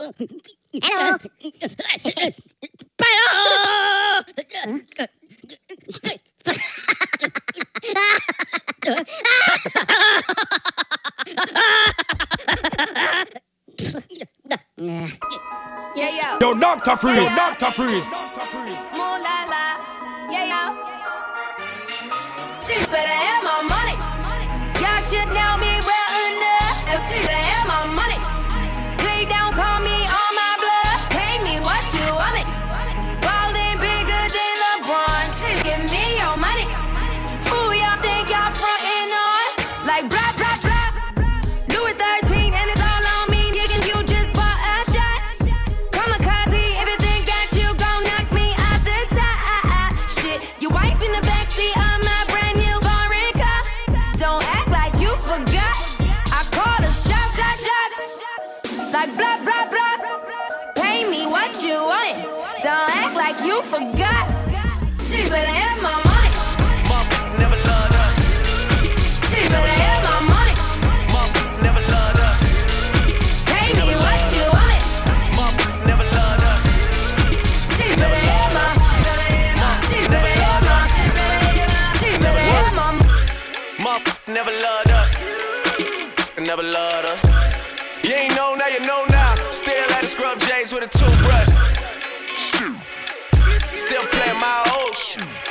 Hello. Yeah, yeah. Yo, Dr. Freeze, Yeah. Dr. Freeze.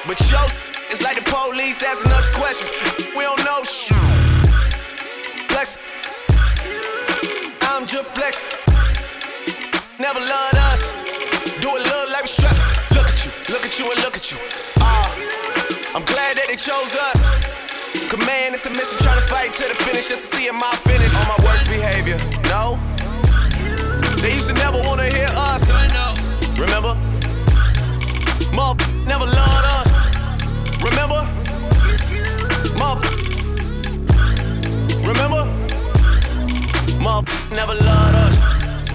But yo, it's like the police asking us questions. We don't know shit. Flex. I'm just flex. Never loved us. Do it look like we stress. Look at you, look at you, and look at you. Ah, I'm glad that they chose us. Command and submission, trying to fight to the finish just to see my finish. On my worst behavior, no. They used to never wanna hear us. Remember? Never loved us.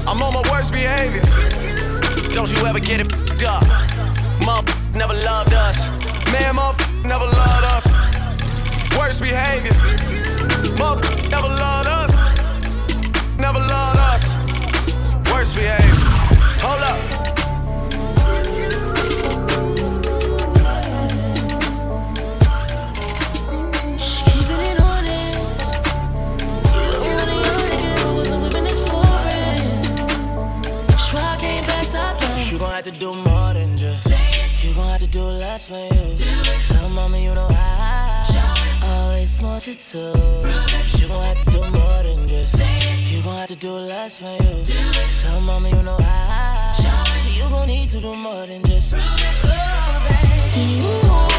I'm on my worst behavior. Don't you ever get it fed up. Mother never loved us. Man, mother never loved us. Worst behavior. Mother never loved us. Never loved us. Worst behavior. Hold up. Do less for you. Tell mama you know I always want you to. You gon' have to do more than just. You gon' have to do less for you. Tell mama you know I. So you gon' need to do more than just. Oh, you know,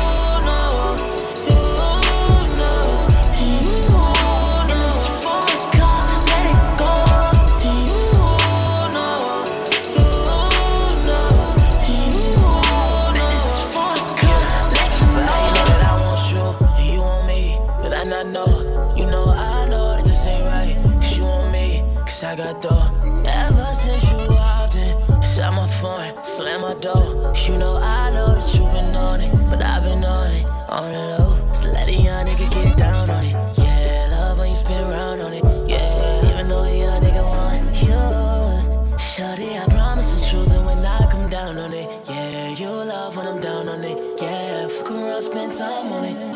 got. Ever since you walked in, shut my phone, slam my door. You know I know that you been on it, but I've been on it, on the low. So let a young nigga get down on it. Yeah, love when you spin round on it. Yeah, even though a young nigga want you. Shorty, I promise the truth, and when I come down on it, yeah, you love when I'm down on it. Yeah, fuck around, spend time on it.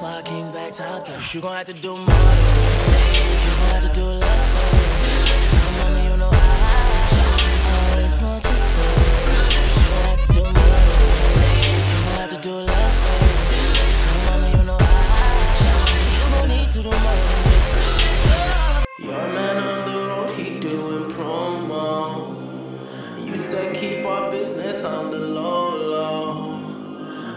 Yeah, so I came back. You gon' have to do more than this. You gon' have to do less for me. Tell mama you know I always want you to. You gon' have to do more than this. You gon' have to do less for me. Tell mama you know I. So you gon' need to do more than this. Your man on the road, he doing promo. You said keep our business on the low.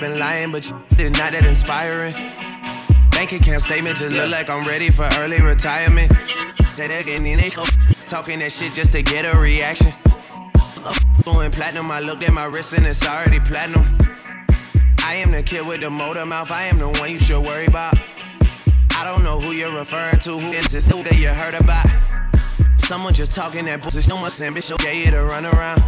but you is not that inspiring. Bank account statement just look like I'm ready for early retirement. Say that again, they talking that shit just to get a reaction. Doing platinum, I looked at my wrist and it's already platinum. I am the kid with the motor mouth, I am the one you should worry about. I don't know who you're referring to, who is this who that you heard about. Someone just talking that bullshit, no more bitch, okay, you to run around.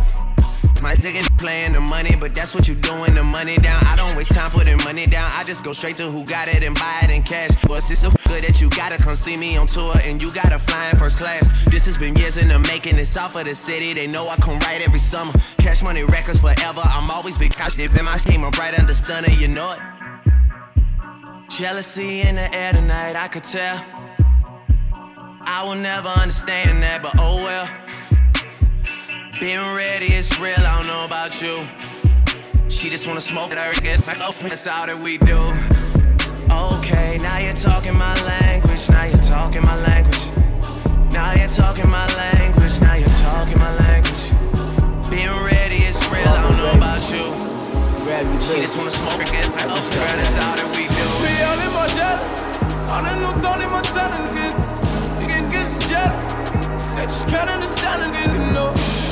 My ticket playing the money, but that's what you doing, the money down. I don't waste time putting money down. I just go straight to who got it and buy it in cash. But it's so good that you gotta come see me on tour and you gotta fly in first class. This has been years in the making. It's off of the city. They know I come right every summer. Cash money records forever. I'm always big cash dip in my team. I'm right under stunner, you know it. Jealousy in the air tonight, I could tell. I will never understand that, but oh well. Being ready is real, I don't know about you. She just wanna smoke it, I guess I go for that's all that we do. Okay, now you're talking my language, now you're talking my language. Now you're talking my language, now you're talking my language. Being ready is real, I don't know about you. She just wanna smoke I go for it, that's all that we do. Me all in my jet, on the new Tony Montana, nigga. You can get jealous, that you can't understand, nigga, you know.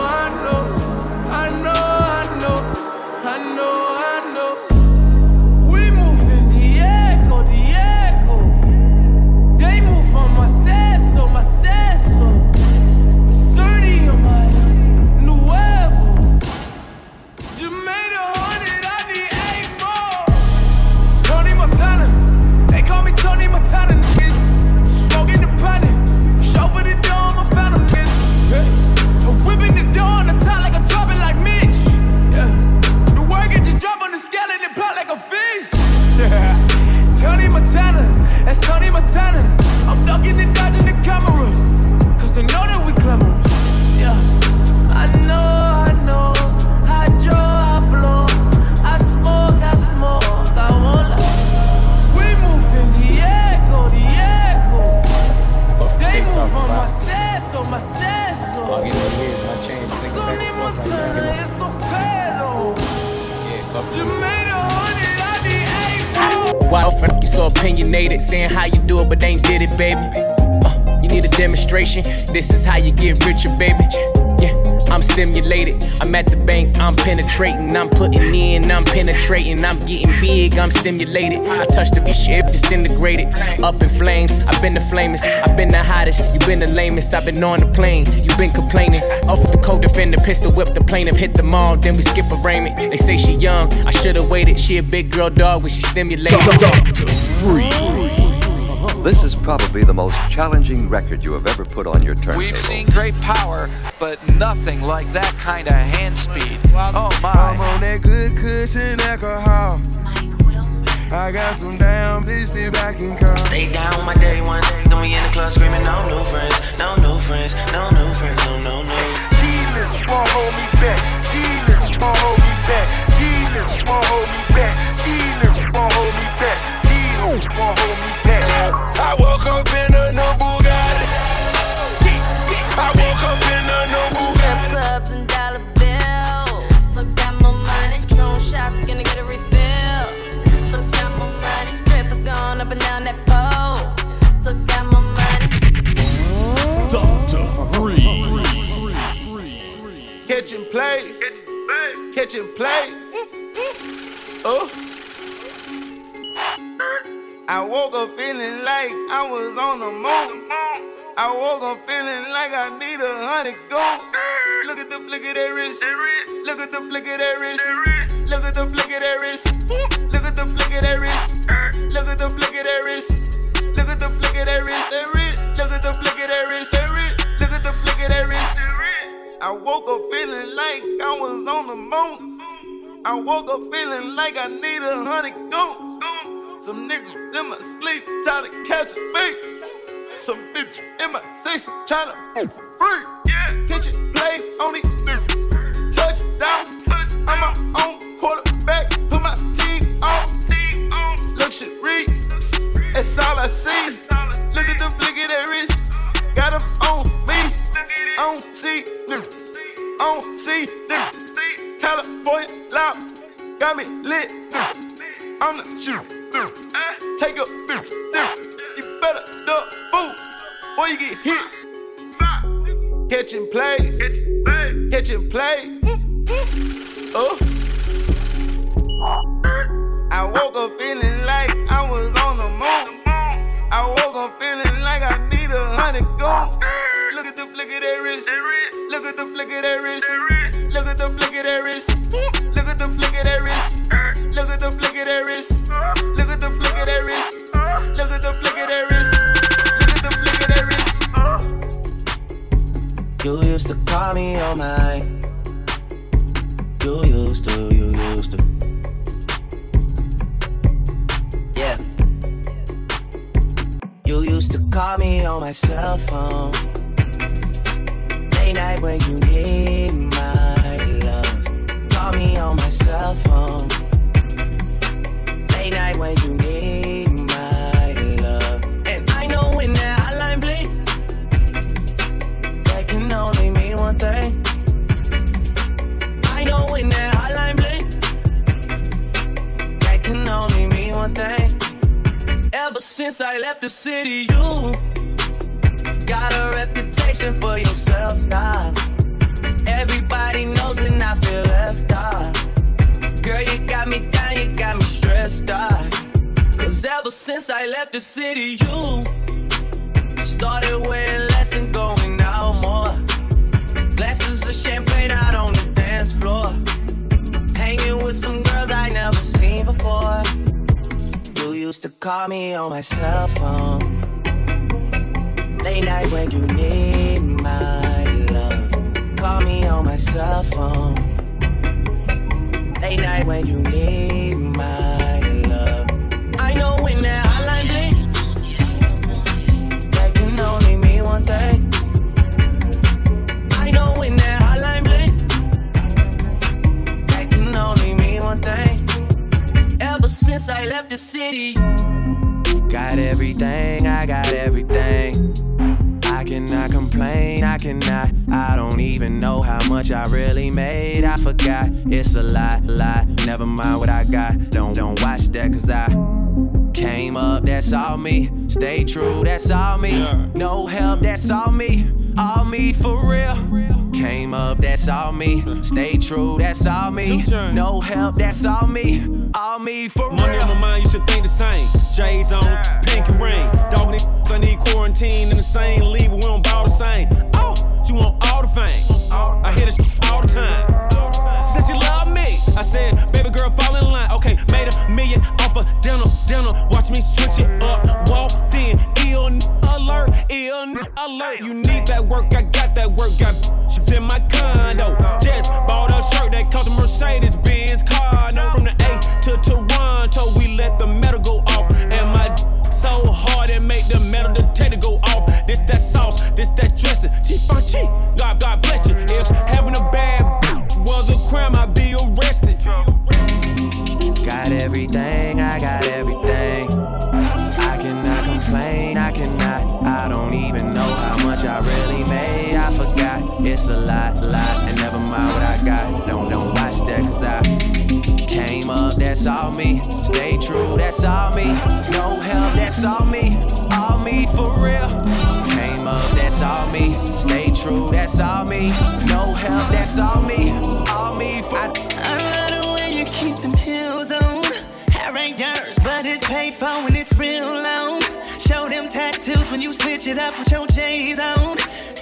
it just the scale pop like a fish. Yeah. Tony Montana, that's Tony Montana. I'm ducking and dodging the camera, cause they know that we glamorous. Yeah. I know, I know. I draw, I blow. I smoke, I smoke. I won't lie. We move in Diego, Diego. They move on my seso, my seso. Tony Montana, it's okay Why the fuck you so opinionated? Saying how you do it, but ain't did it, baby. Uh, you need a demonstration. This is how you get richer, baby. Yeah, I'm stimulated. I'm at the bank, I'm penetrating. I'm putting in, I'm penetrating. I'm getting big, I'm stimulated. I touch the shit, disintegrated. Up in flames, I've been the flamest. I've been the hottest, you've been the lamest. I've been on the plane, you've been complaining. Off the co defender, pistol whip the plaintiff, hit the mall, then we skip arraignment. They say she young, I should've waited. She a big girl dog when she stimulated. This is probably the most challenging record you have ever put on your turntable. We've seen great power, but nothing like that kind of hand speed. Oh my. I'm on that good cushion alcohol. I got some damn this back in car. Stay down my day one. Day. Then we in the club screaming, no new friends, no new friends, no new friends, no, no, no. Demons won't hold me back. Demons won't hold me back. Demons won't hold me back. Demons won't hold me back. Demons won't hold me back. I woke up in a new Bugatti. I woke up in a new Strip clubs and dollar bills. Still got my money. Drone shots, gonna get a refill. Still got my money. Strippers going up and down that pole. Still got my money. Catch and play. Catch and play. Oh. I woke up feeling like I was on the moon. I woke up feeling like I need a hundred gold. Look at the flick of that wrist. Look at the flick of that wrist. Look at the flick of that wrist. Look at the flick of that wrist. Look at the flick of that wrist. Look at the flick of that wrist. Look at the flick of that wrist. Look at the flick of that wrist. I woke up feeling like I was on the moon. I woke up feeling like I need a hundred goons. Some niggas in my sleep trying to catch me. Some bitch in my six trying to free. Catch it, play on it, touchdown. I'm my own quarterback, put my team on. Luxury, that's all I see. Look at the flick of that wrist, got 'em on me. On see, nigga. on see, nigga. California loud, got me lit. I'm the shoot. Eh? Take a. You better duck fool, or you get hit. Catching plays, catching plays. Oh. I woke up feeling like I was on the moon. I woke up feeling like I need a hundred flick of that wrist. Look at the flick of that wrist. Look at the flick of that wrist. Look at the flick of that wrist. Look at the flick of that wrist. Look at the flick of that wrist. Look at the flick of that wrist. Look at the flick of that wrist. You used to call me on my. You used to, you used to. Yeah. You used to call me on my cell phone. Night when you need my love. Call me on my cell phone. That's all me. Stay true, that's all me. No help, that's all me. All me for Money real. on my mind, you should think the same. J's on, pink and ring. It, I need quarantine in the same league, but we don't bow the same. Oh, you want all the fame. I hear this all the time. Since you love me, I said, baby girl, fall in line. Okay, made a million off of dinner, dinner. Watch me switch it up, walked in. Ill alert, ill alert. You need that work, I got that work. Got all me. No help, that's all me. All me for I love the way you keep them heels on. Hair ain't yours, but it's paid for when it's real long. Show them tattoos when you switch it up with your J's on.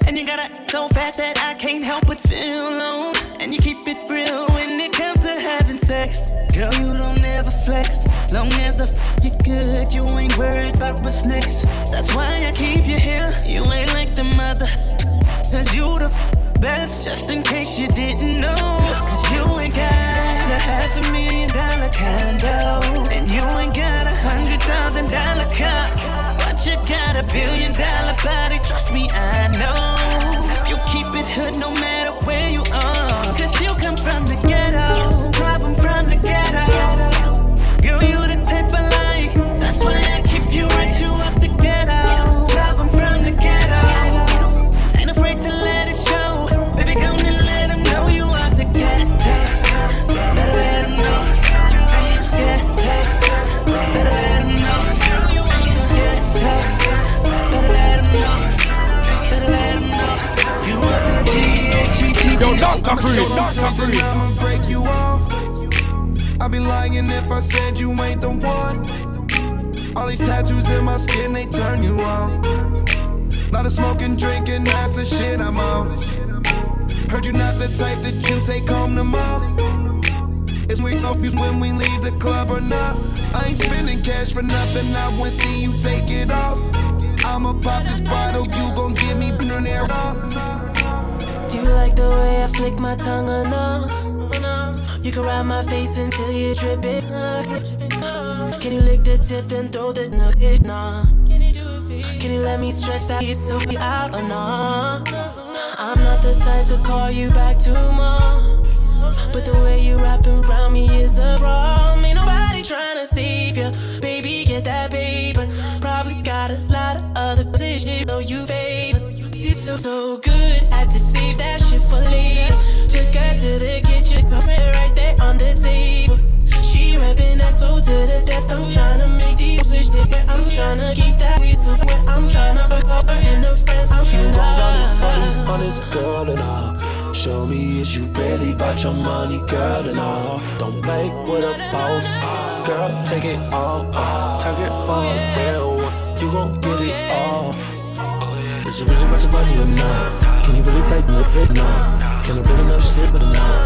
And you got a so fat that I can't help but feel alone. And you keep it real when it comes to having sex. Girl, you don't ever flex. Long as I f you good, you ain't worried about what's next. That's why I keep you here. You ain't like the mother. Cause you the best, just in case you didn't know. Cause you ain't got a half a million dollar condo. And you ain't got a hundred thousand dollar car. But you got a billion dollar body, trust me, I know. You keep it hood no matter where you are. Cause you come from the ghetto. Problem from the ghetto. Talk free, something, free. I'ma break you off. I'd be lying if I said you ain't the one. All these tattoos in my skin, they turn you on. Lot of smoking, drinking, that's the shit I'm on. Heard you not the type that you take home to mom. Is we confused when we leave the club or not? I ain't spending cash for nothing, I wanna see you take it off. I'ma pop this bottle, you gon' give me millionaire off. You like the way I flick my tongue or no? You can ride my face until you drip it. Can you lick the tip then throw the nugget? Nah. Can you let me stretch that piece so we out or nah? I'm not the type to call you back tomorrow. But the way you wrap around me is a problem. Ain't nobody trying to save you. Baby, get that paper. So, so good. Had to save that shit for later. Took her to the kitchen. Put it right there on the table. She rapping XO to the death. I'm tryna make these switch. I'm tryna keep that whistle. I'm tryna fuck her and her friends. I'm You gon' run it for this honest girl and all. Show me is you really about your money, girl and all. Don't play with a boss, girl. Take it all, target for a real one. You gon' get it all. Is it really about your money or not? Can you really take the lift? No. Can I bring another strip or no?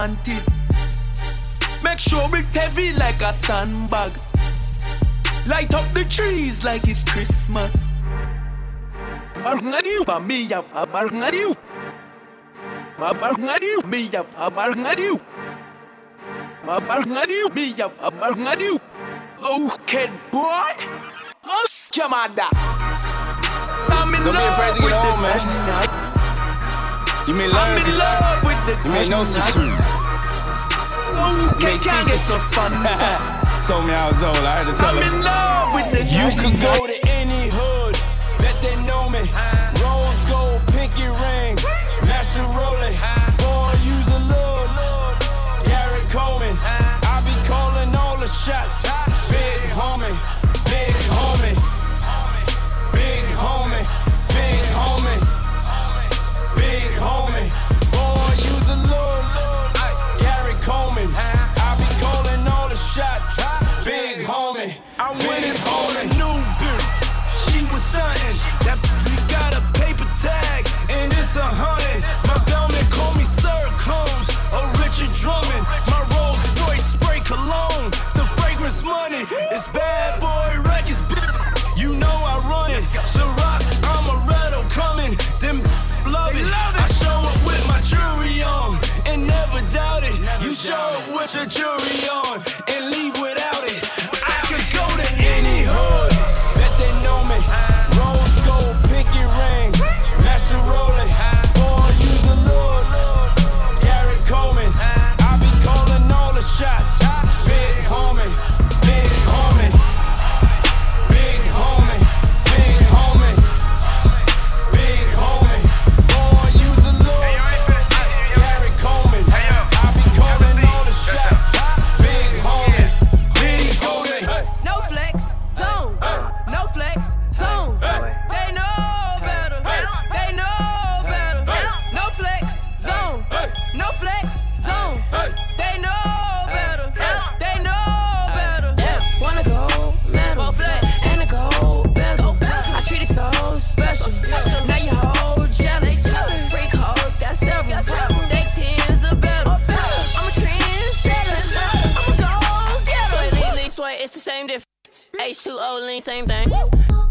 And the want it. Make sure it heavy like a sandbag. Light up the trees like it's Christmas. Me ya marngariu. Marngariu, me ya marngariu. Marngariu, me. Oh, kid boy, oh, scamada. I'm in Don't be love afraid to with get the home, man. You may learn I'm in love with the You may know some shit. Macy's is a. Told me I was old, I had to tell I'm her. in love with the You could go to Watch it. same thing.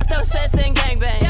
Still sets gang gangbang.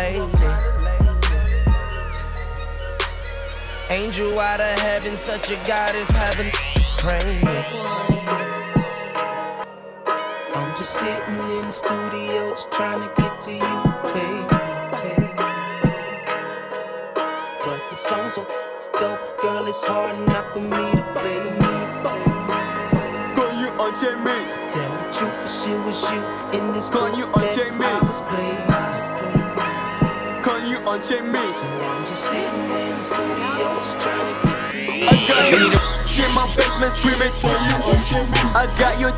Lady. Angel out of heaven, such a goddess, heaven praying. My basement screaming. I got you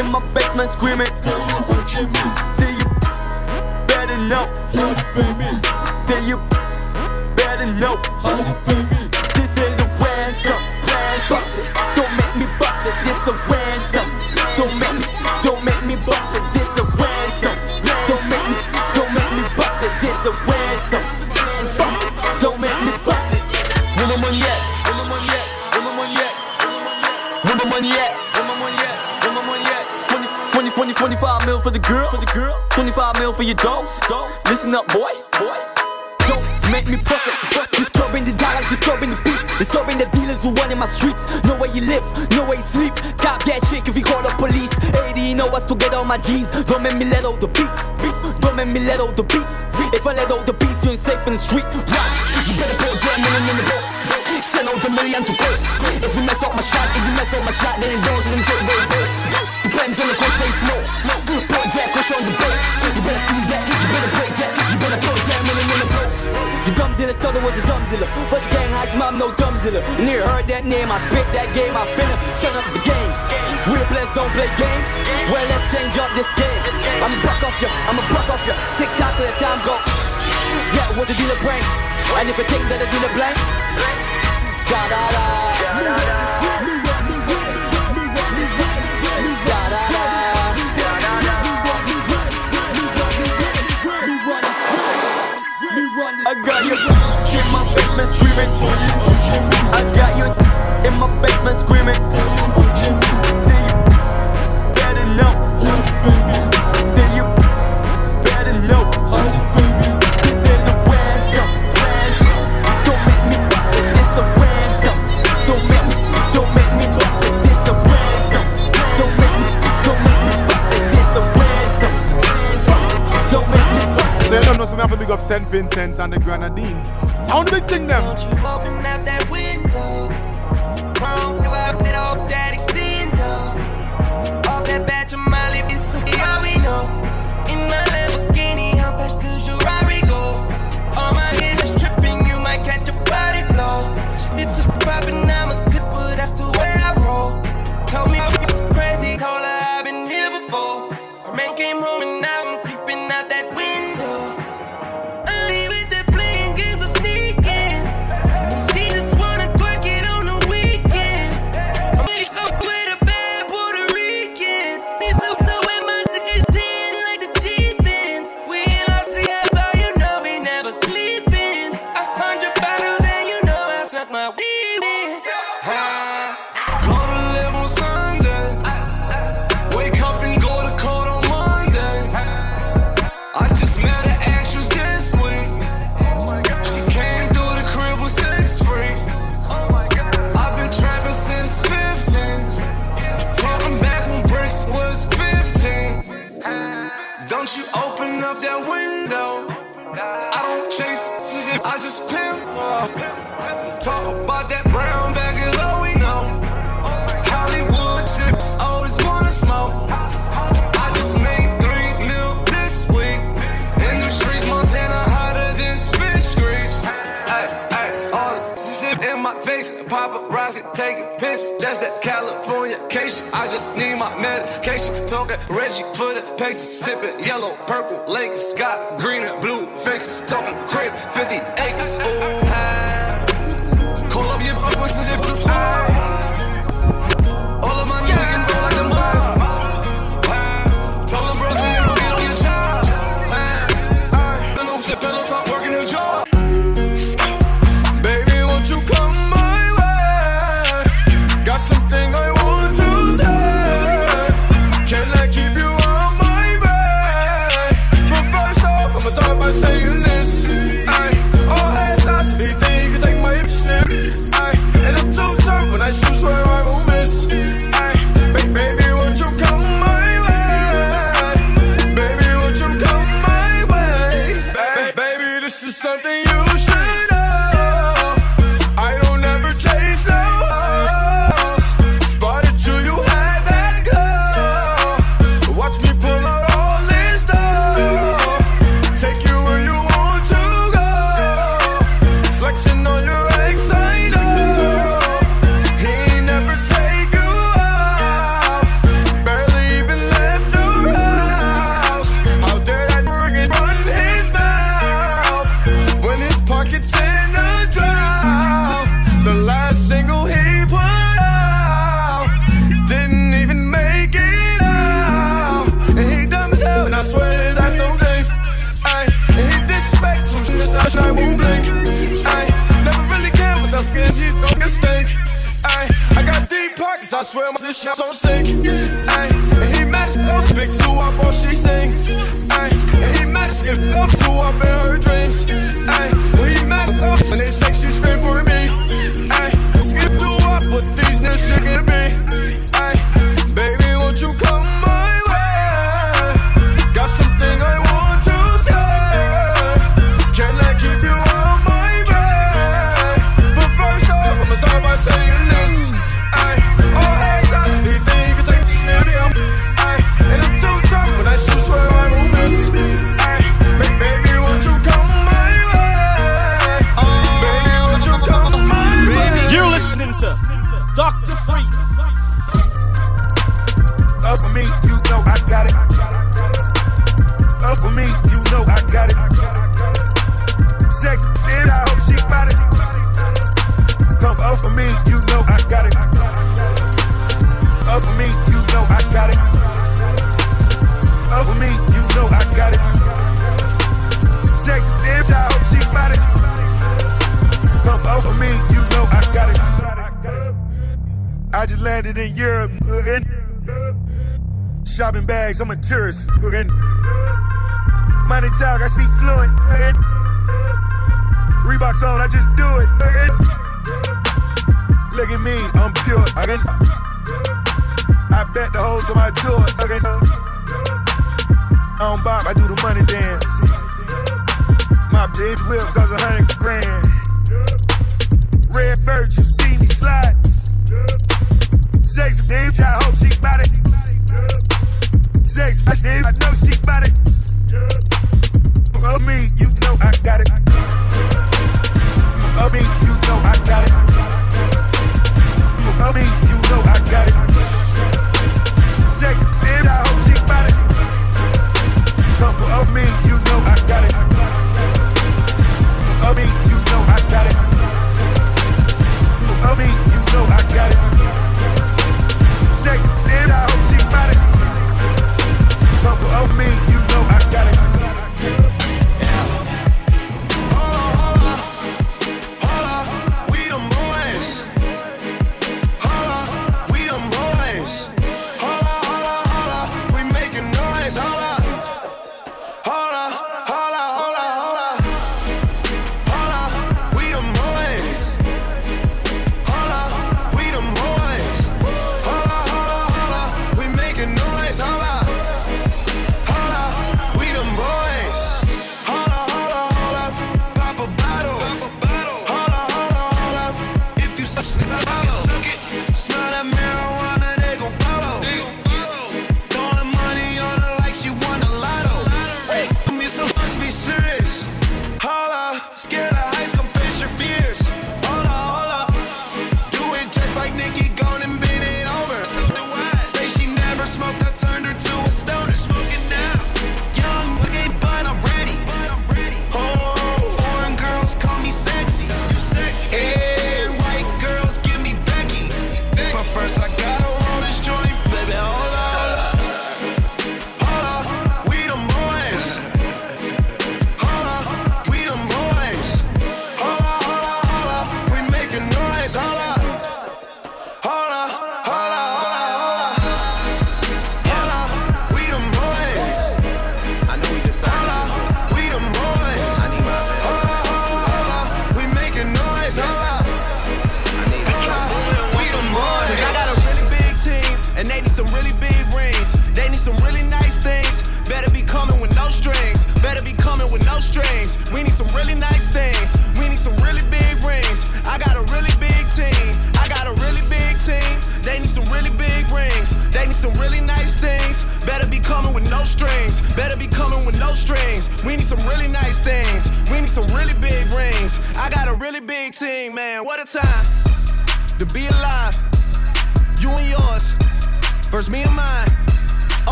in my basement screaming. 25 mil for your dogs. Dog. Listen up, boy. Boy. Don't make me bust it. Disturbing the dollars, disturbing the beats, disturbing the dealers who run in my streets. Know where you live, know where you sleep. Cop that chick if you call the police. 80, you know us to get all my G's. Don't make me let out the beats. Don't make me let out the beats. If I let out the beats, you ain't safe in the street. Right. You better put that million in the boat. Send out the million to curse. If you mess up my shot, if you mess up my shot, then it goes and take way worse. Depends on the coach they smoke. Was a dumb dealer. But you gang high, mom, no dumb dealer. You heard that name, I spit that game, I finna turn up the game. Real players don't play games. Well, let's change up this game. I'ma buck off ya, I'ma buck off ya. Tick tock till the time go. That was the dealer brain. And if you think that the dealer blank, da da da. I in my basement screaming. Say you better know. Say you better know. This is a ransom, ransom. Don't make me bust it. This a ransom. Don't make me, don't make me bust it. This a ransom. Don't make me, don't make me bust it. This a ransom. Don't make me bust it. So you don't so we have to big up St. Vincent and the Grenadines. Sound the big thing them. medication. I just need my medication. Talking Reggie for the paces. Sipping yellow, purple, Lakers. Got green and blue faces. Talking crib, 50 acres. Ooh. Call up your boys and your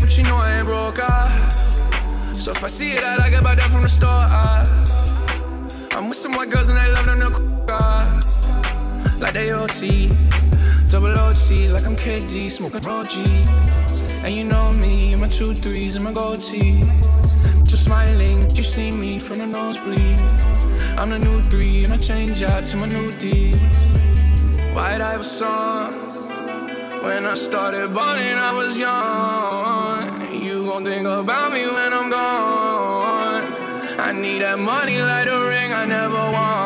but you know I ain't broke. ah. So if I see it, I like about that from the store. I. I'm with some white girls and they love them no ah. Like they OT, double OT, like I'm KD, smoking OG. And you know me, and my two threes and my gold tee. Just smiling, you see me from the nosebleed. I'm the new three, and I change out to my new D. Why'd I have a song? When I started balling, I was young. You gon' think about me when I'm gone. I need that money like a ring I never won.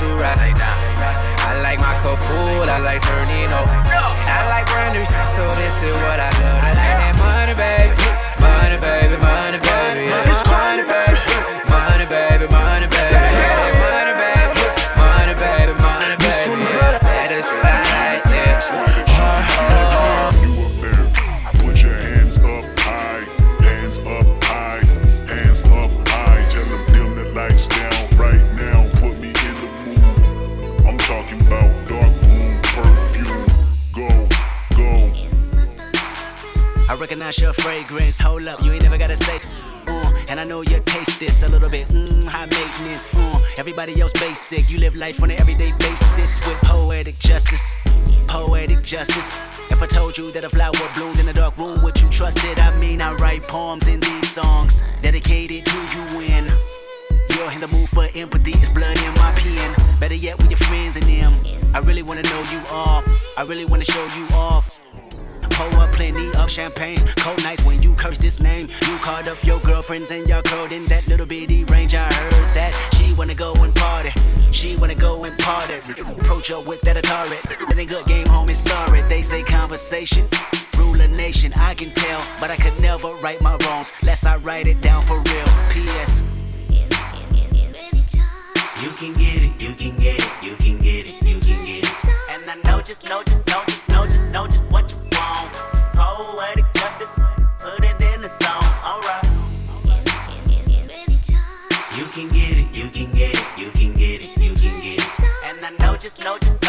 I like girls who ride. I like my cup full, I like turning up. I like brand new so this is what I love. I like that. Money, baby, money, baby. I recognize your fragrance. Hold up, you ain't never gotta say. Uh, and I know you taste this a little bit. Mmm, high maintenance. Uh, everybody else basic. You live life on an everyday basis with poetic justice. Poetic justice. If I told you that a flower bloomed in a dark room, would you trust it? I mean, I write poems in these songs dedicated to you when you're in the mood for empathy. It's blood in my pen. Better yet, with your friends and them. I really wanna know you all. I really wanna show you off. Pour up plenty of champagne. Cold nights when you curse this name. You called up your girlfriends and y'all curled in that little bitty range. I heard that she wanna go and party. She wanna go and party. Approach her with that Atari. Ain't good game, homie. Sorry. They say conversation. Rule a nation, I can tell, but I could never right my wrongs. Lest I write it down for real. P.S. You can get it, you can get it, you can get it, you can get it. And I know just, know just, just, know just,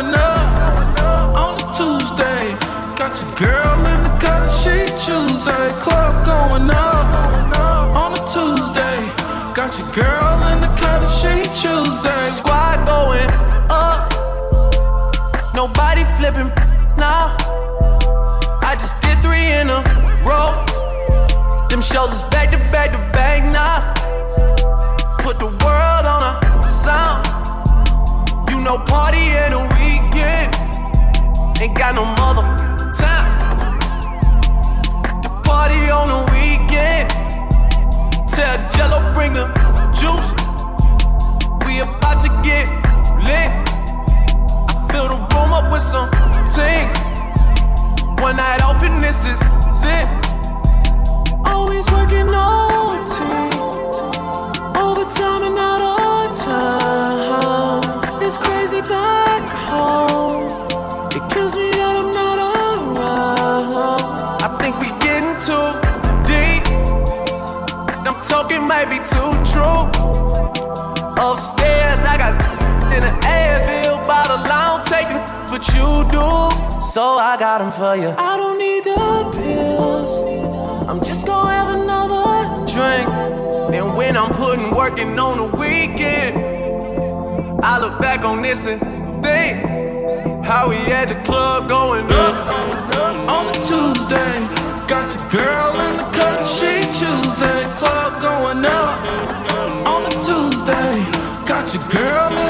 going up on a Tuesday. Got your girl in the color she choose Tuesday. Club going up on a Tuesday. Got your girl in the color she choose Tuesday. Squad going up. Nobody flipping now. I just did three in a row. Them Them shows is back to back to back now. Put the world on a sound. Know, party in the weekend. Ain't got no mother time. The party on the weekend. Tell Jello bring the juice. We about to get lit. I fill the room up with some things. One night off and this is it. Always working Overtime might be too true. Upstairs, I got in an Advil bottle. I don't take them, but you do. So I got them for you. I don't need the pills. I'm just gonna have another drink. And when I'm putting working on the weekend, I look back on this and think how we at the club going up. On a Tuesday, got your girl in the cut, she Tuesday, club going up. On a Tuesday, got your girl in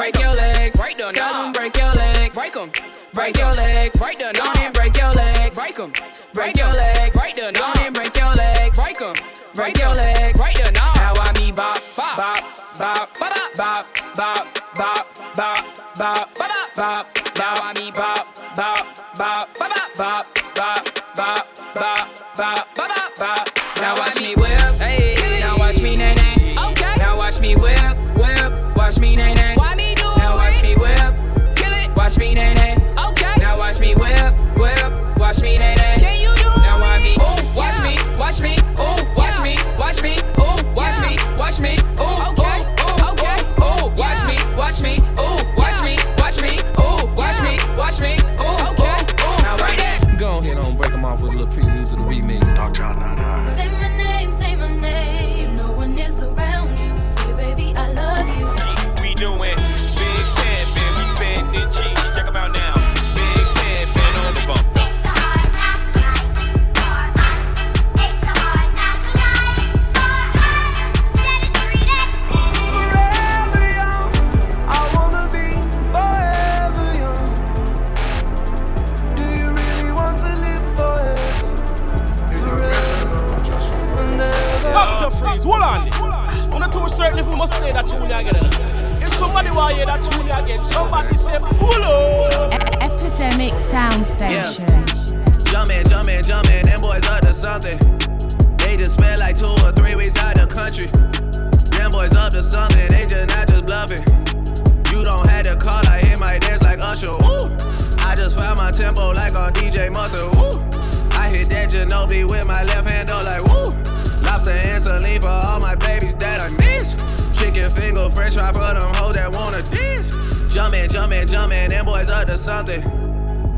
Break your legs. Break the Tell them break your legs. Break 'em. Break your legs. Break the Go and break your legs. Break 'em. Break your legs. Break the Go and break your legs. Break 'em. Break your legs. Break the Now I me bop, bop, bop, bop, bop, bop, bop, bop, bop, bop, bop, bop. Now I me bop, bop, bop, bop, bop, bop, bop, bop, bop, bop, bop. Yeah. Jumpman, Jumpman, Jumpman, them boys up to something. They just spent like two or three weeks out the country. Them boys up to something, they just not just bluffing. You don't have to call, I hit my dance like Usher. Ooh, I just found my tempo like on DJ Mustard. Ooh, I hit that Ginobili with my left hand, though, like woo. Lobster and celine for all my babies that I miss. Chicken finger, french fry for them hoes that wanna dance. Jumpman, Jumpman, Jumpman, them boys up to something.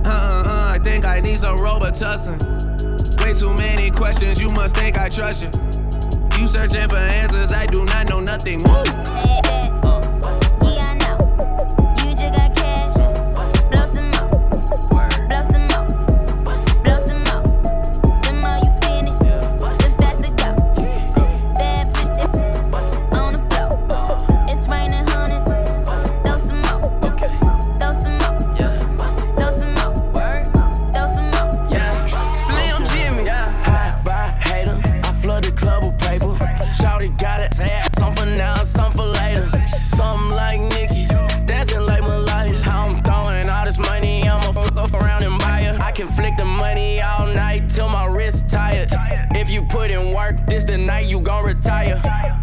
Uh uh uh, I think I need some Robitussin. Way too many questions, you must think I trust you. You searching for answers, I do not know nothing. Woo! This the night you gon' retire.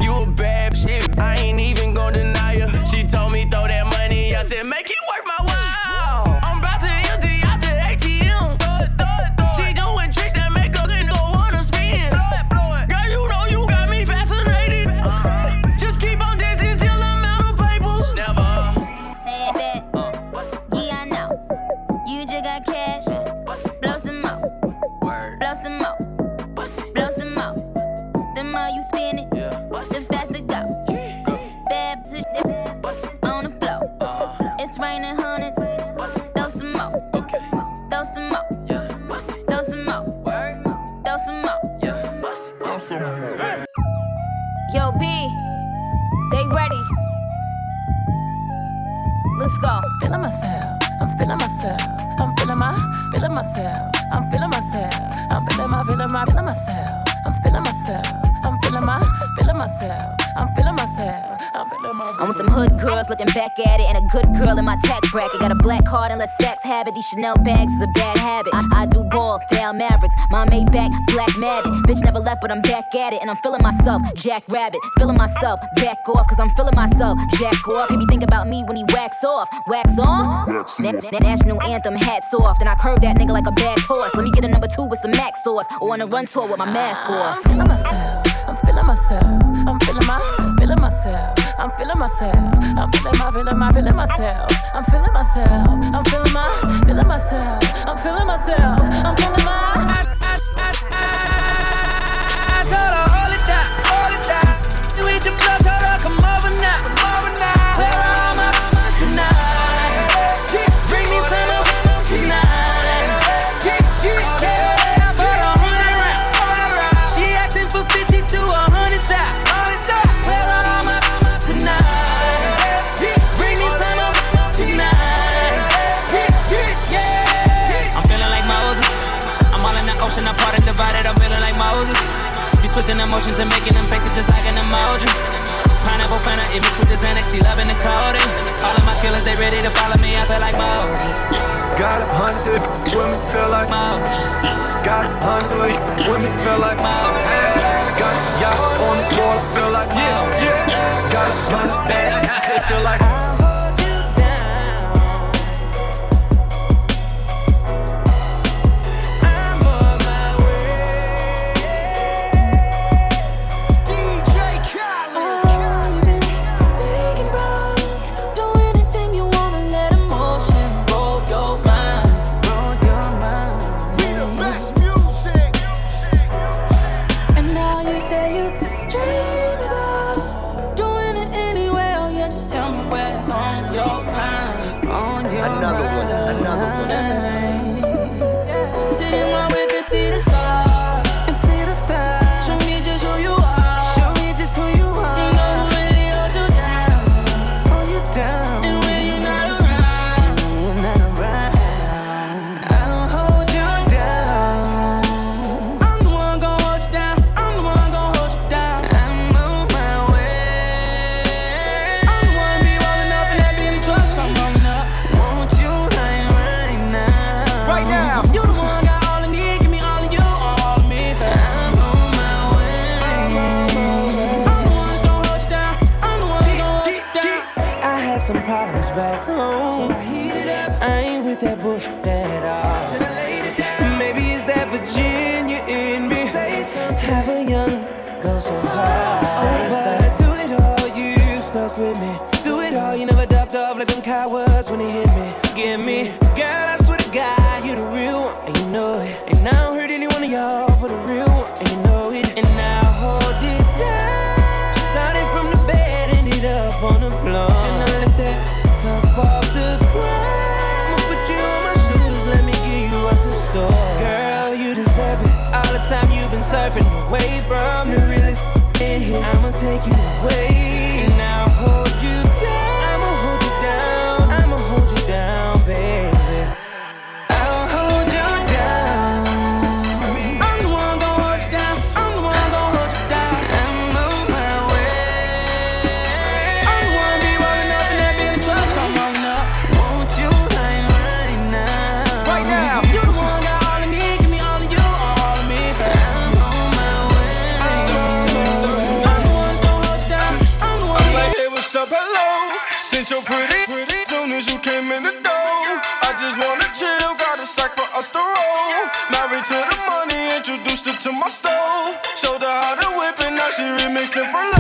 B, they ready. Let's go. Feeling myself, I'm feeling myself, I'm feeling my, feeling myself, I'm feeling myself, I'm feeling my, feeling my, feeling myself, I'm feeling myself, I'm feeling my, feeling myself, I'm feeling myself, I'm feeling my. I'm with some hood girls looking back at it, and a good girl in my tax bracket. Got a black card and let sex habit. These Chanel bags is a bad habit. I, I do balls, down Mavericks. My Maybach, black magic. Bitch never left, but I'm back at it, and I'm feeling myself. Jack Rabbit, feeling myself. Back off, cause I'm feeling myself. Jack off. He be think about me when he wax off. Wax on? Na- na- national anthem, hats off. Then I curve that nigga like a bad horse. Let me get a number two with some max sauce, or on a run tour with my mask off. I'm feeling myself, I'm feeling myself, I'm feeling my, feeling myself, I'm feeling myself, I'm feeling my, feeling my, feeling myself, I'm feeling myself, I'm feeling my, feeling myself, I'm feeling myself, I'm feeling my. I told her, hold it down. Switching emotions and making them faces just like an emoji. Pineapple Fanta, it mixed with the Xanax, she loving the codeine. All of my killers, they ready to follow me, I feel like Moses. Got a hundred women feel like Moses. Got a hundred women feel like Moses. Got yacht on the water, feel like yeah, yeah. Got a hundred bad bitches, they feel like. Take you she for low.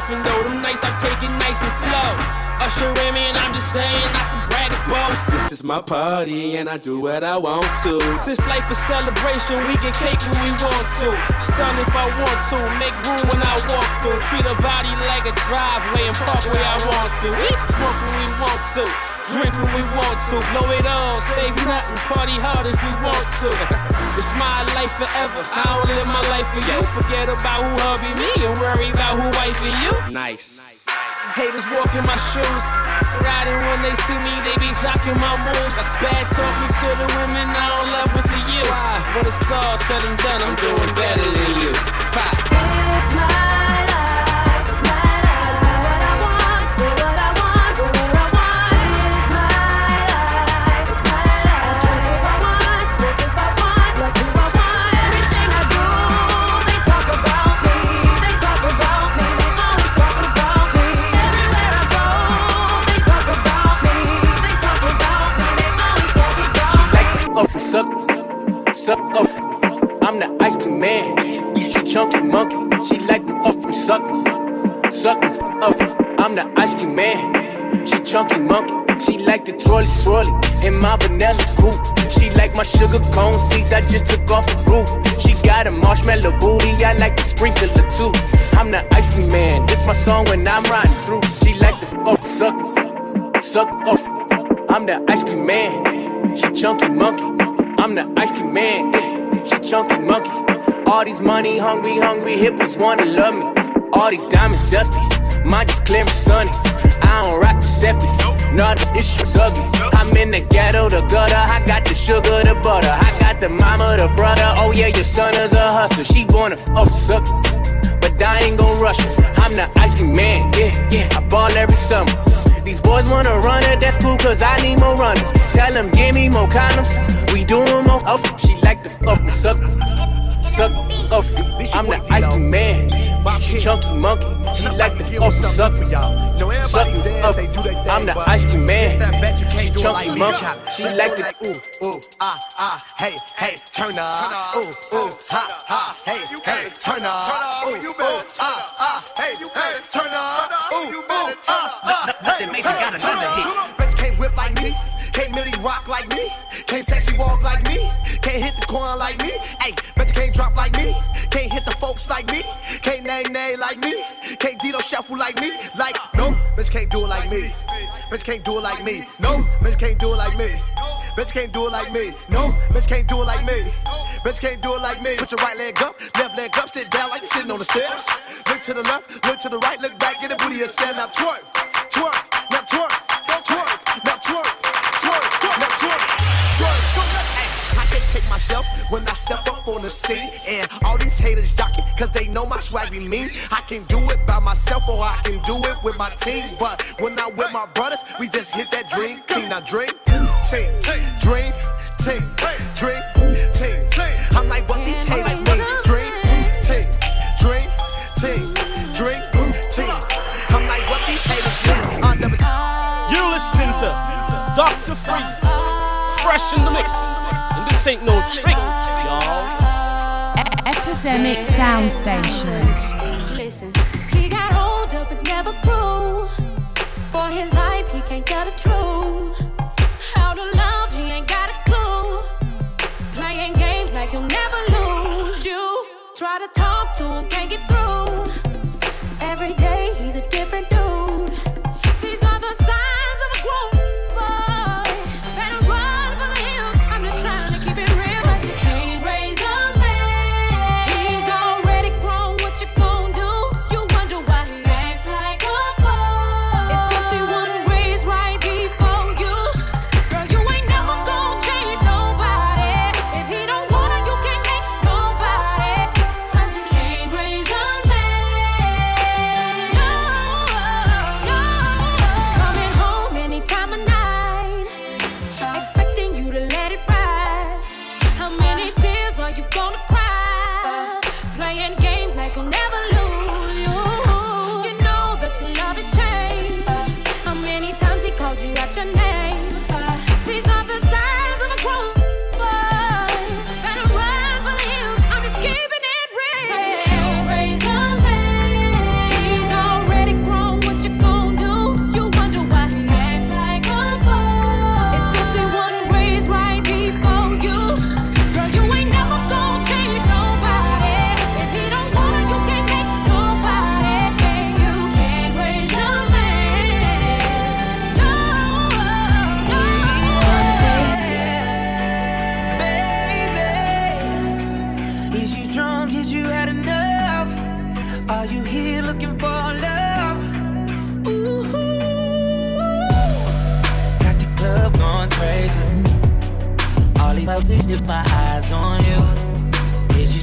I'm wifing though. Them nights I take it nice and slow. Usher in me and I'm just saying not to brag or boast. This is my party and I do what I want to. Since life is celebration, we get cake when we want to. Stun if I want to. Make room when I walk through. Treat a body like a driveway and park where I want to. We smoke when we want to. Drink when we want to. Blow it all. Save nothing. Party hard if we want to. It's my life forever. I don't live my life for you. Forget about who hubby me and worry about who wifey you. Nice. Haters walk in my shoes. Riding when they see me, they be jocking my moves. Bad talk me to the women, I don't love with the use. When it's all said and done, I'm doing better than you. Five. It's my off suckers, suck off. I'm the ice cream man. She chunky monkey. She like the off from suckers, sucking off. I'm the ice cream man. She chunky monkey. She like the twirly swirly in my vanilla coupe. She like my sugar cone seeds I just took off the roof. She got a marshmallow booty. I like the sprinkler too. I'm the ice cream man. This my song when I'm riding through. She like the off suckers, suck off. I'm the ice cream man. She chunky monkey. I'm the ice cream man. eh. She chunky monkey. All these money hungry, hungry hippos wanna love me. All these diamonds dusty. Mine just clear and sunny. I don't rock the Giuseppe's. No, this issue's ugly. I'm in the ghetto, the gutter. I got the sugar, the butter. I got the mama, the brother. Oh yeah, your son is a hustler. She wanna fuck suckers but I ain't gon' rush her. I'm the ice cream man, yeah, yeah. I ball every summer. These boys wanna run it, that's cool, cause I need more runners. Tell them, give me more condoms. We doing more off. She like to fuck with suck. Suck off. I'm the ice cream man. She chunky monkey. She like the fuck me suck. Suck me up. I'm the ice cream man. She chunky monkey. She like the ooh ooh ah ah. Hey hey turn up. Ooh ooh ha ha. Hey hey turn up. ooh ooh ah ah. Hey hey turn up. ooh ooh ah ah. Hey turn up. Bitch can't whip like me. Can't really rock like me. Can't sexy walk like me. Can't hit the corn like me. Hey, bet you can't drop like me. Can't hit the folks like me. Can't nae nae like me. Can't Dito shuffle like me. Like, no, bitch can't do it like me. Bitch can't do it like me. No, bitch can't do it like me. Bitch can't do it like me. No, bitch can't do it like me. Bitch can't do it like me. Put your right leg up, left leg up, sit down like you're sitting on the steps. Look to the left, look to the right, look back, get a booty and stand up, twerk, twerk, take myself when I step up on the scene. And all these haters jockey, cause they know my swag be mean. I can do it by myself or I can do it with my team. But when I'm with my brothers, we just hit that dream team. Now dream team, dream team, dream team. I'm like, what these haters mean? Dream team, dream team, dream team. I'm like, what these haters mean? You're listening to Dr. Freeze, fresh in the mix. And this ain't no trick, y'all. Epidemic Sound Station. Listen, he got older but never grew. For his life, he can't tell the truth. How to love, he ain't got a clue. Playing games like you'll never lose. You try to talk to him,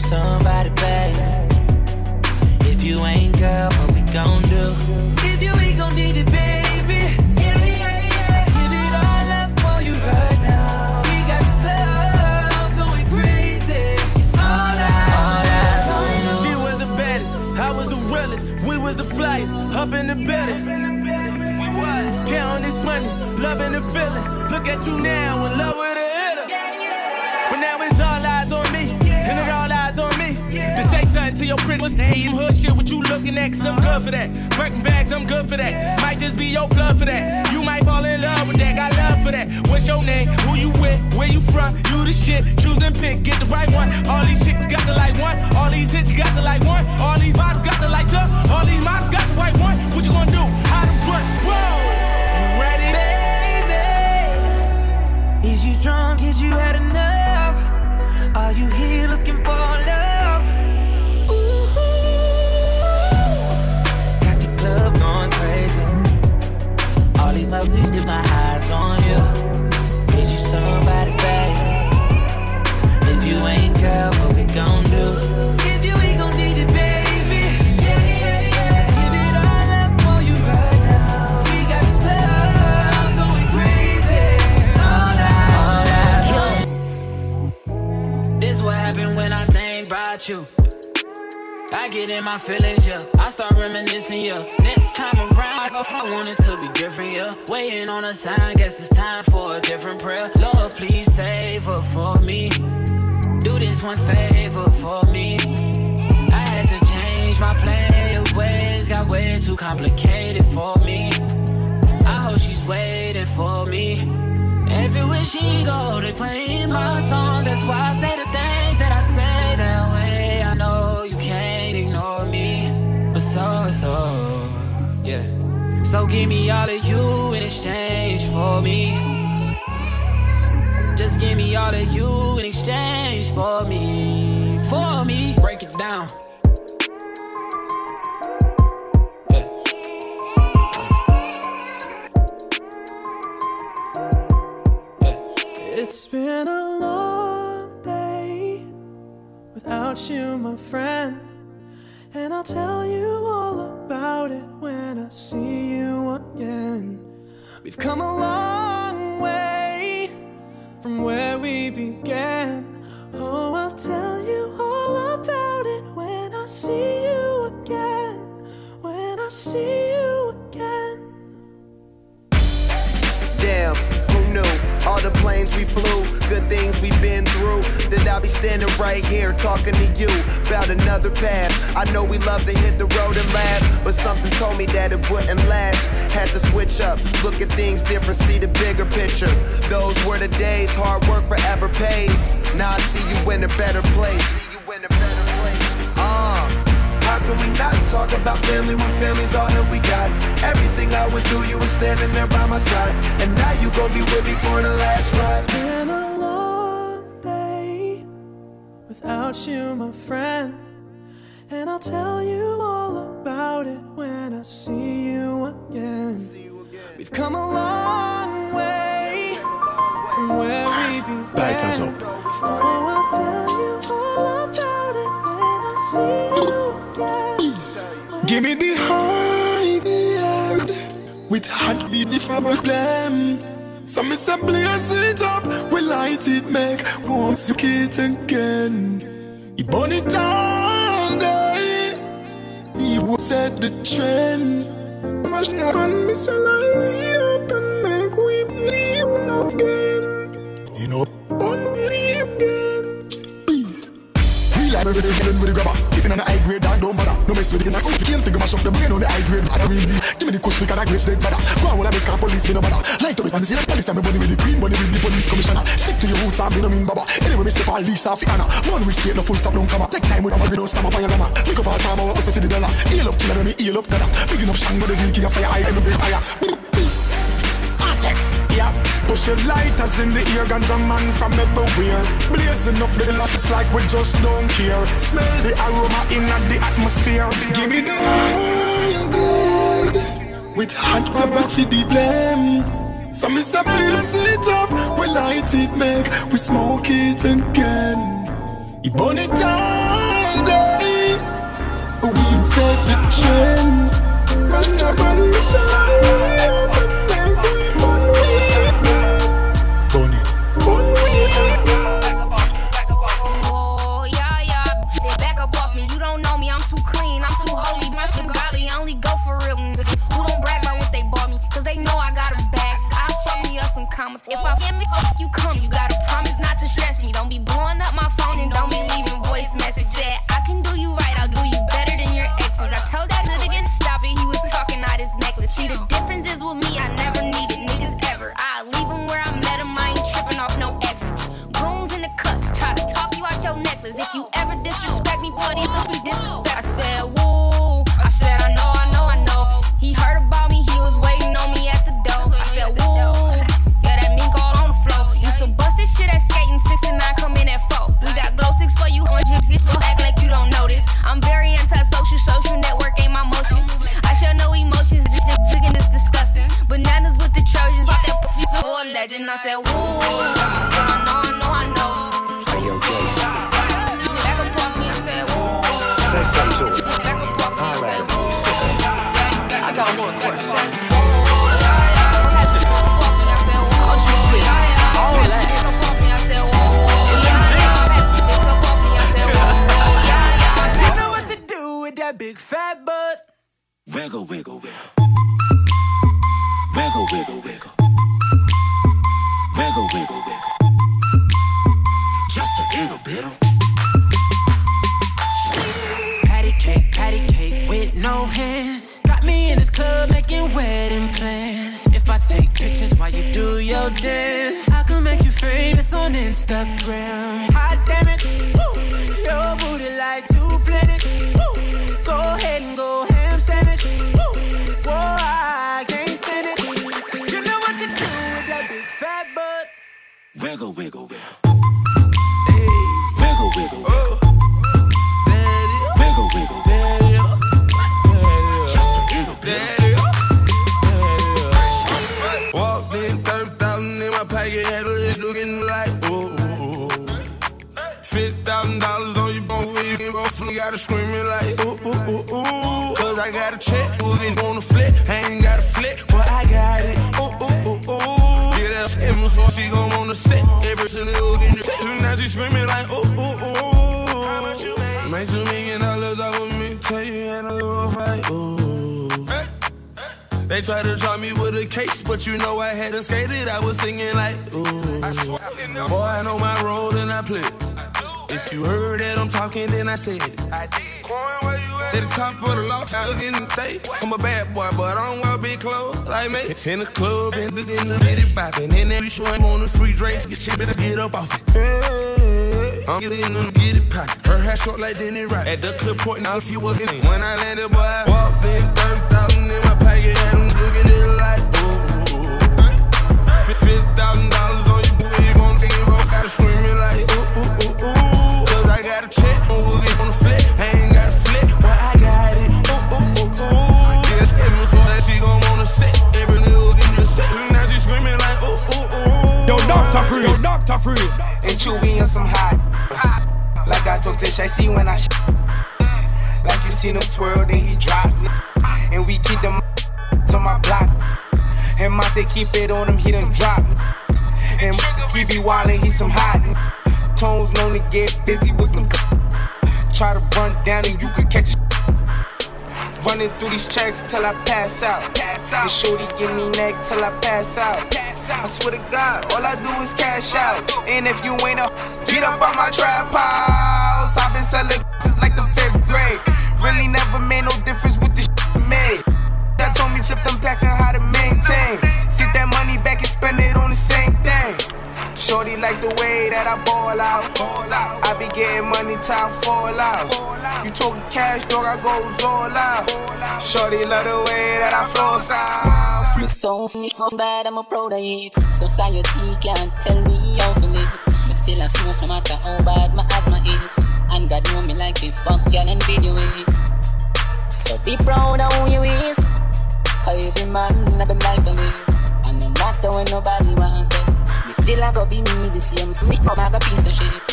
Is Pushen går det vilka jag fire, I am a big fire. Peace, attack, yeah. Push your lighters in the ear, ganja man from everywhere. Blazing up the lashes like we just don't care. Smell the aroma in the atmosphere. Give me the gold. With hot rubber for the blame. So me say blaze up, we light it, make. We smoke it again. You burn it down. Listen up. your necklace. If you ever disrespect me, buddy, don't be disrespect. I said, In the club, in the, in the bitty bopping. And every show I'm on the free drinks. Get shit, better get up off it. Hey, I'm getting in get it. Her hair short like Denny Rock. At the clip, pointing out if few was in it. When I landed, boy, I walked in 30,000 in my pocket. Freeze, Dr. Freeze. And Chewy on some hot. Like I told Tish, I see when I sh- Like you seen him twirl, then he drop. And we keep them to my block. And Monte keep it on him, he done drop. And he be wildin', he some hot. Tones known to get busy with them. Try to run down and you could catch a Running through these checks till I pass out. And shorty give me neck till I pass out. I swear to God, all I do is cash out. And if you ain't a get up on my trap house, I've been selling since like the fifth grade. Really never made no difference with the shit made. That told me flip them packs and how to maintain. Get that money back and spend it on the same thing. Shorty like the way that I ball out. I be getting money, time fall out. You talking cash, dog, I goes all out. Shorty love the way that I flow out. Me so funny, how bad I'm a proud of it. Society can't tell me how to live. Me still a smoke no matter how bad my asthma is. And God know me like it, fuck girl and video it. So be proud of who you is. Cause every man have a life to live. And no matter when nobody wants it, me still a go be me the same. Me come a piece of shit.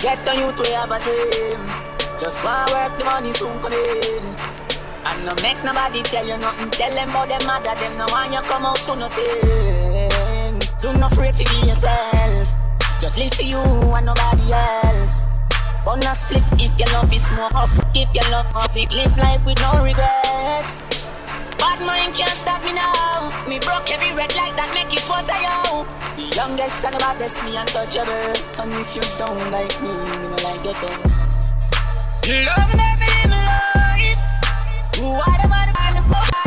Get on you to have a dream. Just go work, the money soon come in. No make nobody tell you nothing. Tell them about them mother, them no want you come out to nothing. Do not afraid be yourself. Just live for you and nobody else. Burn a split if your love is more off. Keep your love off. Live life with no regrets. Bad mind can't stop me now. Me broke every red light that make it was a yo. The youngest son and the baddest, me untouchable. And if you don't like me, me no like you too. Love life. About the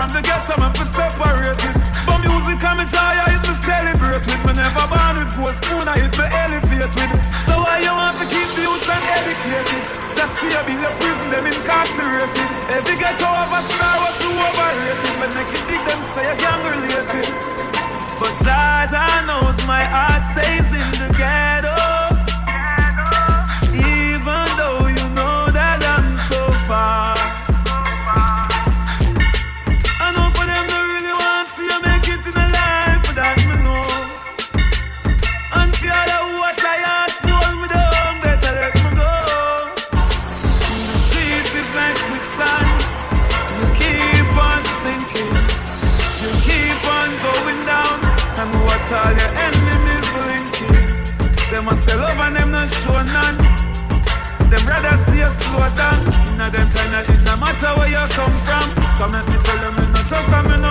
from the ghetto, I'm for separating. But music and me joy, is me celebrating. relate with. Me never born with gold spoon, I hit me elevate with. So why you want to keep the youth uneducated? Just fear be your prison, them incarcerated. Every ghetto of a star was too overrated. But make it dig them say you're gang related. But Jaja knows my heart stays in the ghetto. You. Inna them that it no matter where you come from. Come let me tell them me no trust and me no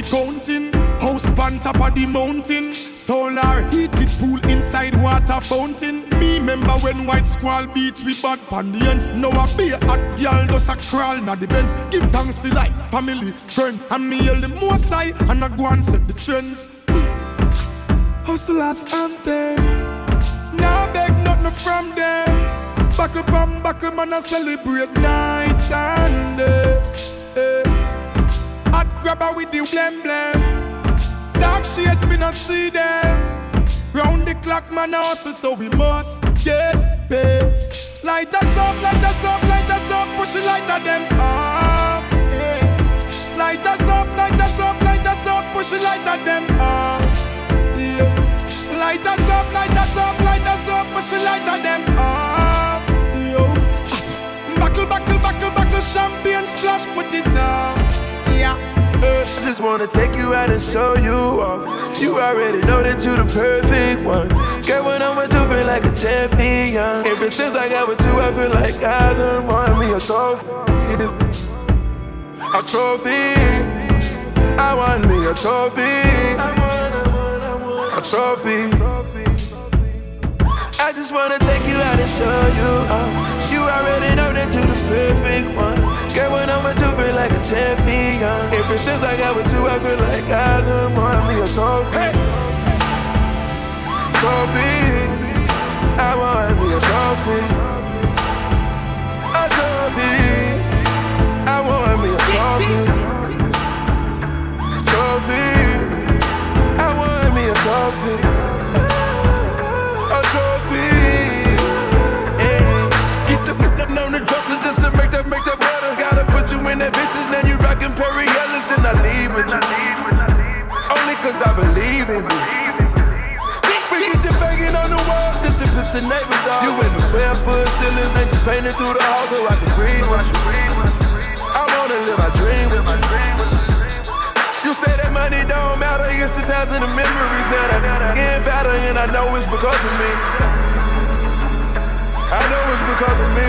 the counting. House on top of the mountain. Solar heated pool inside water fountain. Me remember when white squall beat we bad pandians. Now I be a hot girl does a crawl na the Benz. Give thanks for life, family, friends. And me hail the most high and I go and set the trends. Hustlers anthem. Now beg nothing from them. Back up and back up and I celebrate night and day. Grabber with the blem blem. Dark shades me not see them. Round the clock man hustle so we must get paid. Light us up, light us up, light us up, push the light of them up. eh. Light us up, light us up, light us up, push the light of them up. Yeah. Light us up, light us up, light us up, push the light of them up. Yo. Buckle, buckle, buckle, buckle, champagne splash, put it up. Just wanna take you out and show you off. You already know that you the perfect one. Girl, when I'm with you, feel like a champion. Ever since I got with you, I feel like I done won me a trophy. A trophy. I want me a trophy. A trophy. I just wanna take you out and show you how. You already know that you're the perfect one. Girl, when I'm with you, feel like a champion. Ever since I got with you, I feel like I don't want me a trophy. Trophy. I want me a trophy. A trophy. I want me a. Trophy. I know it's because of me. I know it's because of me.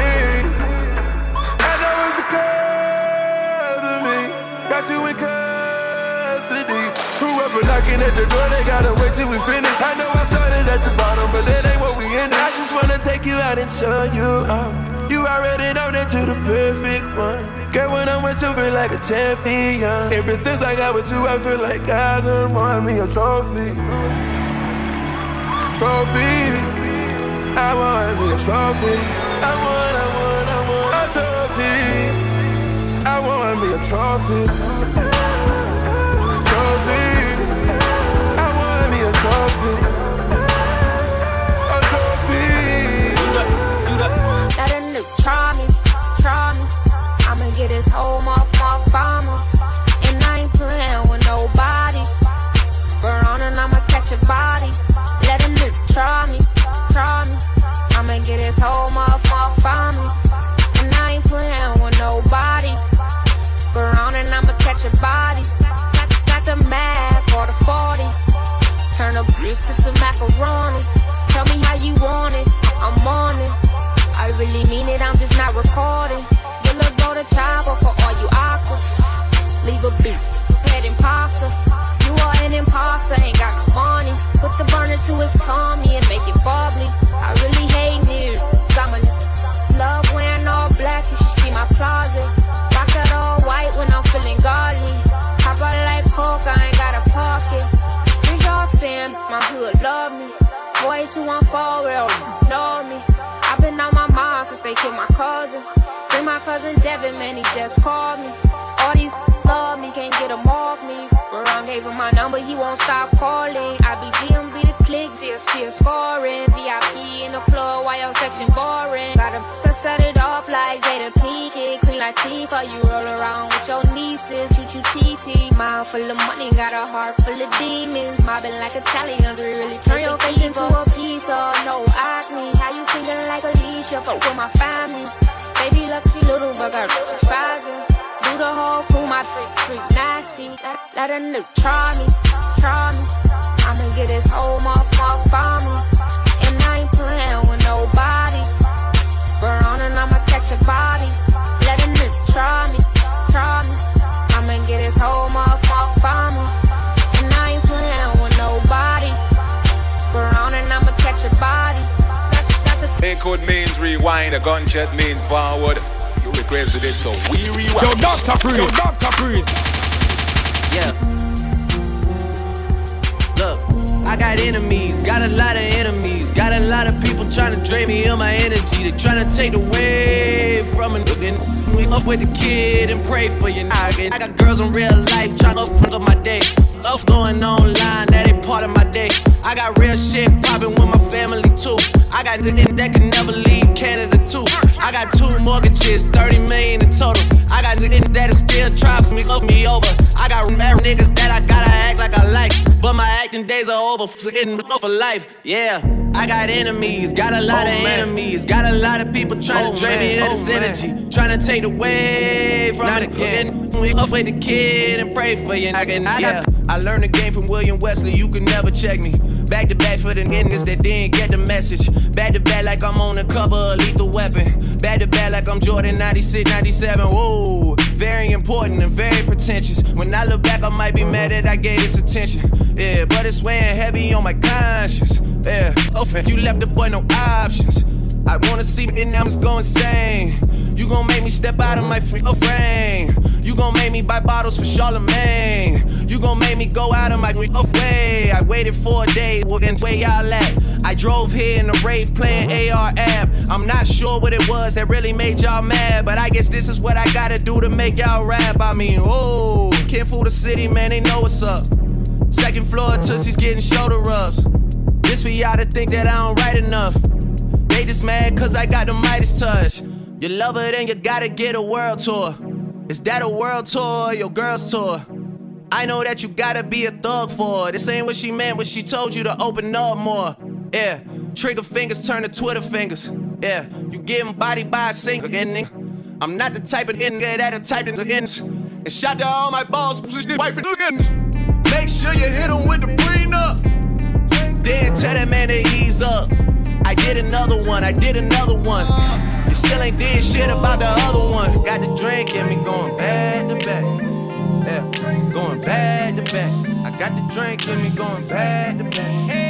I know it's because of me. Got you in custody. Whoever knocking at the door, they gotta wait till we finish. I know I started at the bottom, but that ain't what we in. I just wanna take you out and show you out. You already know that you're the perfect one. Girl, when I'm with you, feel like a champion. Ever since I got with you, I feel like I done won me a trophy. Trophy. I want me a trophy. I want, I want, I want a trophy. I want me a trophy. Trophy. I want me a trophy. A trophy. Let a new try me, try me. I'ma get this whole off a to some macaroni. Tell me how you want it. Devin, man, he just called me. All these love me, can't get him off me. Ron gave him my number, he won't stop calling. I be DMV the click, VFC scoring. VIP in the club, while your section boring. Got him to set it off like Jada Pinkett. Clean like Tifa, you roll around with your nieces. Shoot you TT. Mind full of money, got a heart full of demons. Mobbing like Italians, we really turn your face into a of no acne. How you feeling like Alicia? Fuck with my family. Look, you little, but got spazzing. Do the whole crew, my freak, freak nasty. Let, let a new try me, try me. I'ma get this whole motherfucker for me. And I ain't playing with nobody. Burn on and I'ma catch a body. Let a new try me, try me. I'ma get this whole motherfucker Code means rewind, a gunshot means forward. You requested it, so we rewind. Yo, Dr. Freeze. Yo, Dr. Freeze. Yeah. Look, I got enemies, got a lot of enemies, got a lot of people trying to drain me of my energy. They trying to take away from it. Then we up with the kid and pray for you. I got, I got girls in real life trying to fuck up my day. Stuff going online, that ain't part of my day. I got real shit popping with my family too. I got niggas that can never leave Canada too. I got two mortgages, 30 million in total. I got niggas that still try for me, me over. I got mad niggas that I gotta act like I like. But my acting days are over, so getting blown for life. Yeah, I got enemies, got a lot oh, of man. enemies, got a lot of people trying oh, to drain me of oh, this man. energy, trying to take away from Not it. Again. We off with the kid and pray for you. I, can, I, yeah. got, I learned the game from William Wesley, you can never check me. Back to back for the niggas that didn't get the message. Back to back like I'm on the cover of Lethal Weapon. Back to back like I'm Jordan 96, 97. Whoa, very important and very pretentious. When I look back, I might be mad that I gave this attention. Yeah, but it's weighing heavy on my conscience. Yeah, offend you left the boy no options. I wanna see me and I'm just going insane. You gon' make me step out of my free oh, frame. You gon' make me buy bottles for Charlemagne. You gon' make me go out of my oh, way. I waited for a day, well then where y'all at? I drove here in a Wraith playing AR-AB. I'm not sure what it was that really made y'all mad, but I guess this is what I gotta do to make y'all rap. I mean, oh, can't fool the city, man, they know what's up. Second floor, Tootsie's getting shoulder rubs. This for y'all to think that I don't write enough. They just mad cause I got the Midas touch. You love her, then you gotta get a world tour. Is that a world tour or your girl's tour? I know that you gotta be a thug for her. This ain't what she meant when she told you to open up more. Yeah, trigger fingers turn to Twitter fingers. Yeah, you getting body by a single nigga. I'm not the type of nigga that a type of nigga. And shout down all my balls, wife and niggas. Make sure you hit him with the prenup. Then tell that man to ease up. I did another one, I did another one. You still ain't did shit about the other one. Got the drink in me going back to back. Yeah, going bad to back. I got the drink in me going back to back.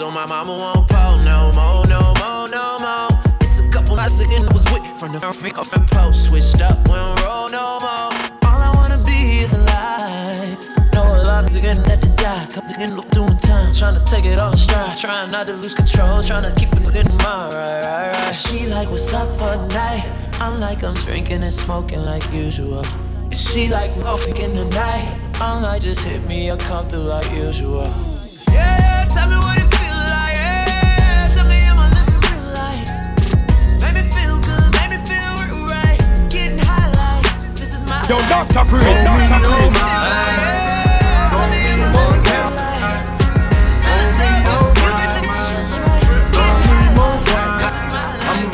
So my mama won't pull no more, no more, no more. It's a couple nights again, was with from the freak off and post, switched up, we don't roll no more. All I wanna be is alive. Know a lot of niggas that to die, couple niggas look doing time, trying to take it all in stride, trying not to lose control, trying to keep it in mind, right, right, right. She like, what's up for the night? I'm like, I'm drinking and smoking like usual. And she like, coffee in the night. I'm like, just hit me, I'll come through like usual. Yeah, yeah, tell me what it Yo. Dr. Freeze, Dr. Freeze.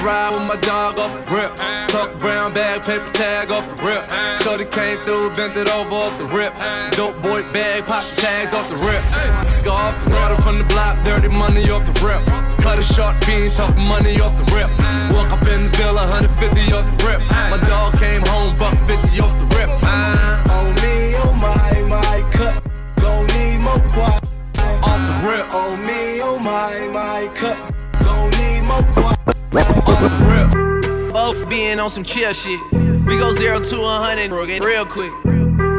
Ride with my dog off the rip. Tuck brown bag, paper tag off the rip. Shorty came through, bent it over off the rip. Dope boy bag, pop the tags off the rip. Go off, started from the block, dirty money off the rip. Cut a short fiend, talk money off the rip. Walk up in the bill, 150 off the rip. My dog came home, buck 50 off the rip. Uh, on me, oh my, my cut. Gon' need more quiet. Off the rip. On me, oh my, my cut. Gon' need more quiet. Off the rip. Both being on some chill shit. We go zero to a hundred real quick.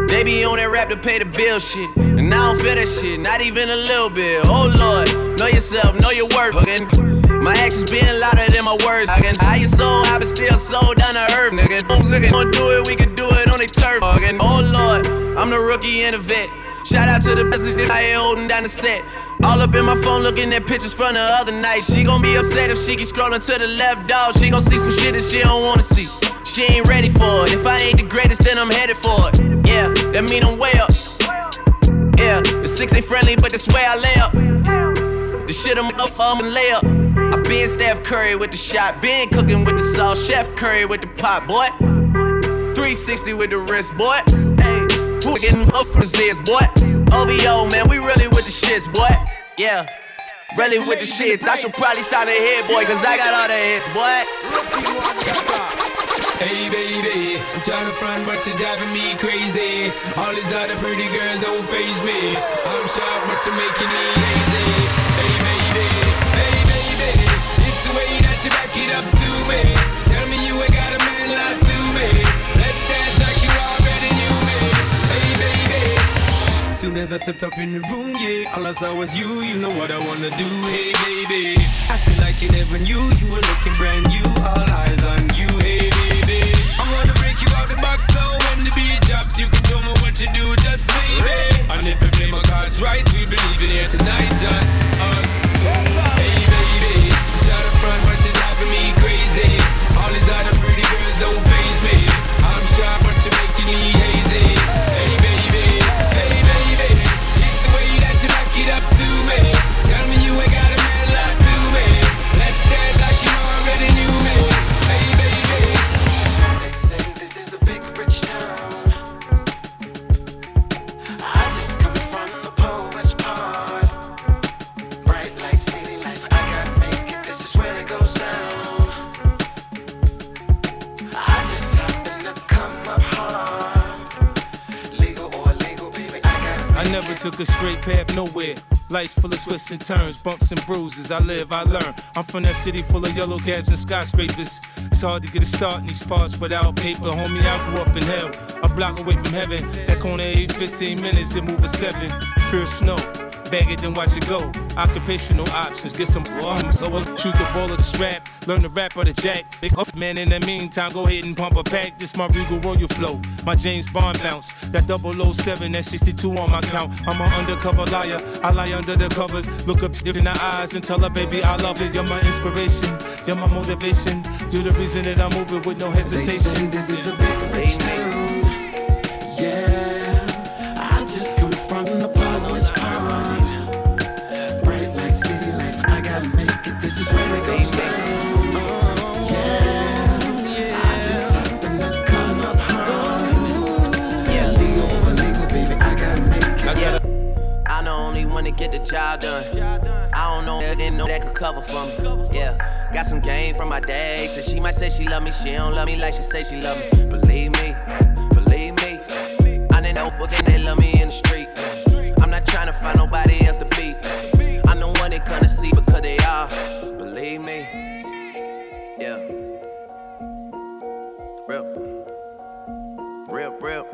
They be on that rap to pay the bill shit. And I don't feel that shit, not even a little bit. Oh lord, know yourself, know your worth. My actions being louder than my words. I can how you soul, I been still sold down to earth, nigga. Homes nigga gonna do it, we can do it on they turf. Oh lord, I'm the rookie and the vet. Shout out to the business that I ain't holding down the set. All up in my phone looking at pictures from the other night. She gon' be upset if she keep scrolling to the left, dog. She gon' see some shit that she don't wanna see. She ain't ready for it. If I ain't the greatest, then I'm headed for it. Yeah, that mean I'm way up. Yeah, the six ain't friendly, but that's where I lay up. The shit I'm up, for, I'm a layup. I been Steph Curry with the shot, been cooking with the sauce, Chef Curry with the pot, boy. 360 with the wrist, boy. Hey, who getting up for this, boy? OVO, man, we really with the shits, boy. Yeah. Really with the shits. I should probably sign a hit, boy, cause I got all the hits, boy. Hey baby, I'm trying to front, but you're driving me crazy. All these other pretty girls don't phase me. I'm sharp, but you're making me lazy. Hey baby, hey baby, it's the way that you back it up to me. Me Soon as I stepped up in the room, yeah, all I saw was you. You know what I wanna do, hey baby. Acting like you never knew you were looking brand new. All eyes on you, hey baby. I'm gonna break you out the box, so when the beat drops, you can show me what you do, just baby. And if we play my cards right, we believe in here tonight, just us. Hey baby, try to front, but you're driving me crazy. All these other pretty girls don't phase me. I'm sharp, but you're making me took a straight path nowhere. Life's full of twists and turns, bumps and bruises. I live, I learn. I'm from that city full of yellow cabs and skyscrapers. It's hard to get a start in these parts without paper. Homie, I grew up in hell, a block away from heaven. That corner every 15 minutes, it move a seven. Pure snow. Bag it, then watch it go. Occupational options, get some bombs. So I'll shoot the ball of the strap, learn the rap or the jack. Big up, man, in the meantime, go ahead and pump a pack. This my Regal Royal flow, my James Bond bounce. That 007, that 62 on my count. I'm an undercover liar, I lie under the covers. Look up stiff in the eyes and tell her, baby, I love it. You're my inspiration, you're my motivation. You're the reason that I'm moving with no hesitation. They say this is a big rich town. Get the job done. I don't know that know that could cover for me. Yeah, got some game from my day. So she might say she love me, she don't love me like she say she love me. Believe me, believe me. I didn't know but they love me in the street. I'm not trying to find nobody else to be. I'm the one they couldn't see because they are. Believe me. Yeah. Real. Real, real.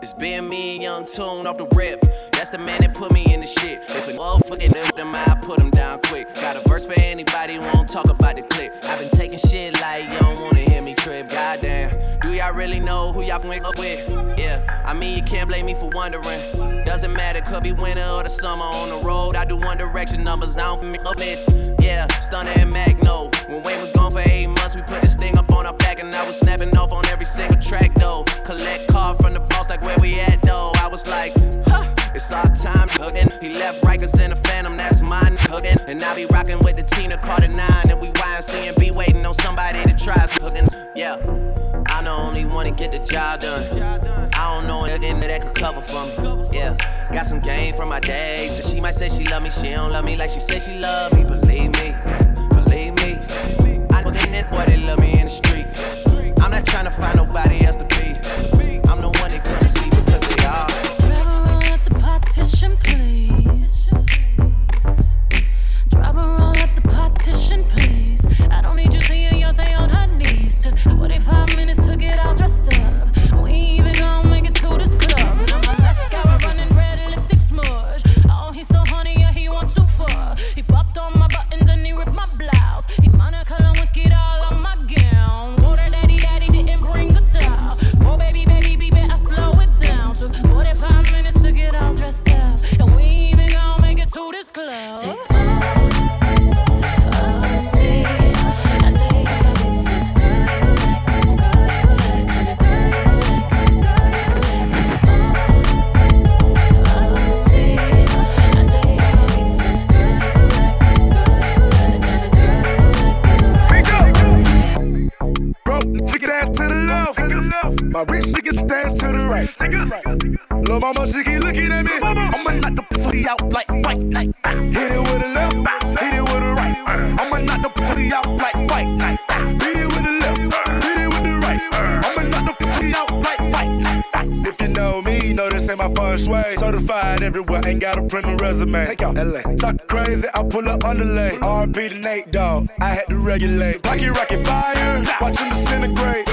It's being me and Young Tune off the rip. The man that put me in the shit. If a motherfucker lift them, I put them down quick. Got a verse for anybody who won't talk about the clip. I've been taking shit like you don't wanna hear me trip. Goddamn, do y'all really know who y'all went up with? Yeah, I mean you can't blame me for wondering. Doesn't matter, could be winter or the summer on the road. I do one direction numbers, I don't f- up miss. Yeah, Stunner and Mack Maine. When Wayne was gone for eight months, we put this thing up on our back and I was snapping off on every single track though. Collect card from the boss like where we at though. I was like, huh. Left Rikers in the Phantom, that's mine hooking. And I be rocking with the Tina Carter 9. And we YNC and be waiting on somebody to try hooking. Yeah, I'm the only one to get the job done. I don't know anything that could cover for me. Yeah, got some game from my days. So she might say she love me, she don't love me like she say she love me. Believe me, believe me. I know that boy, they love me in the street. I'm not trying to find nobody else to regulate. Pocket rocket fire, watch him disintegrate.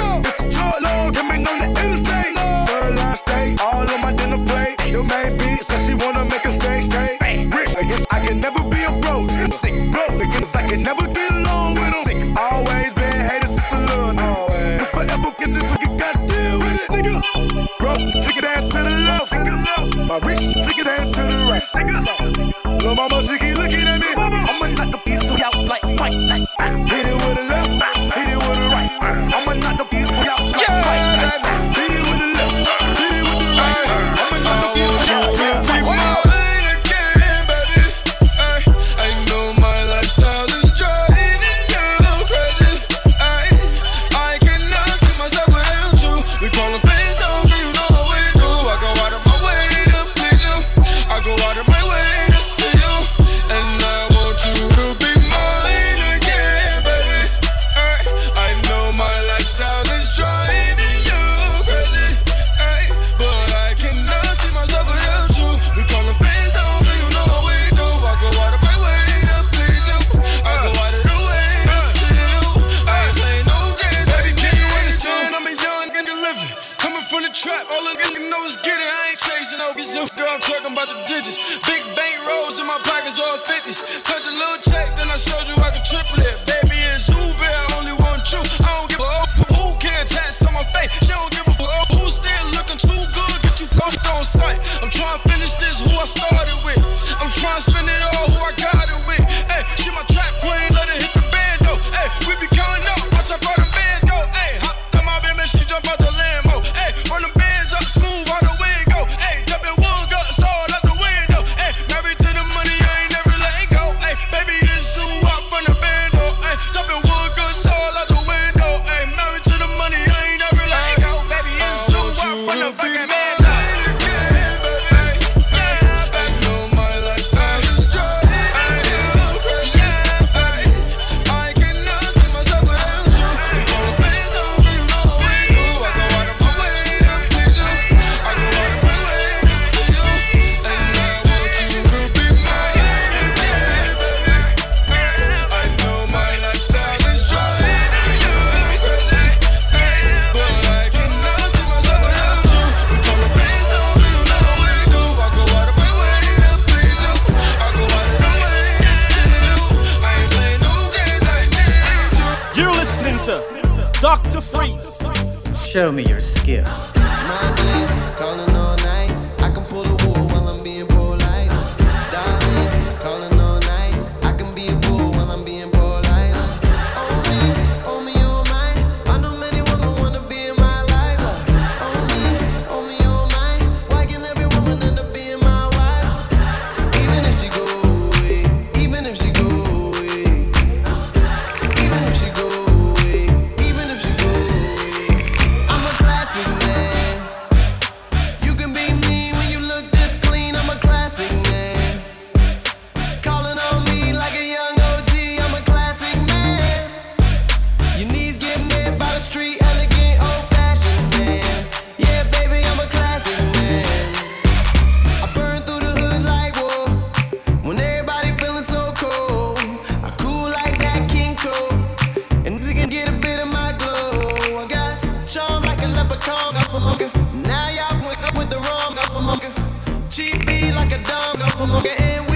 Como que eu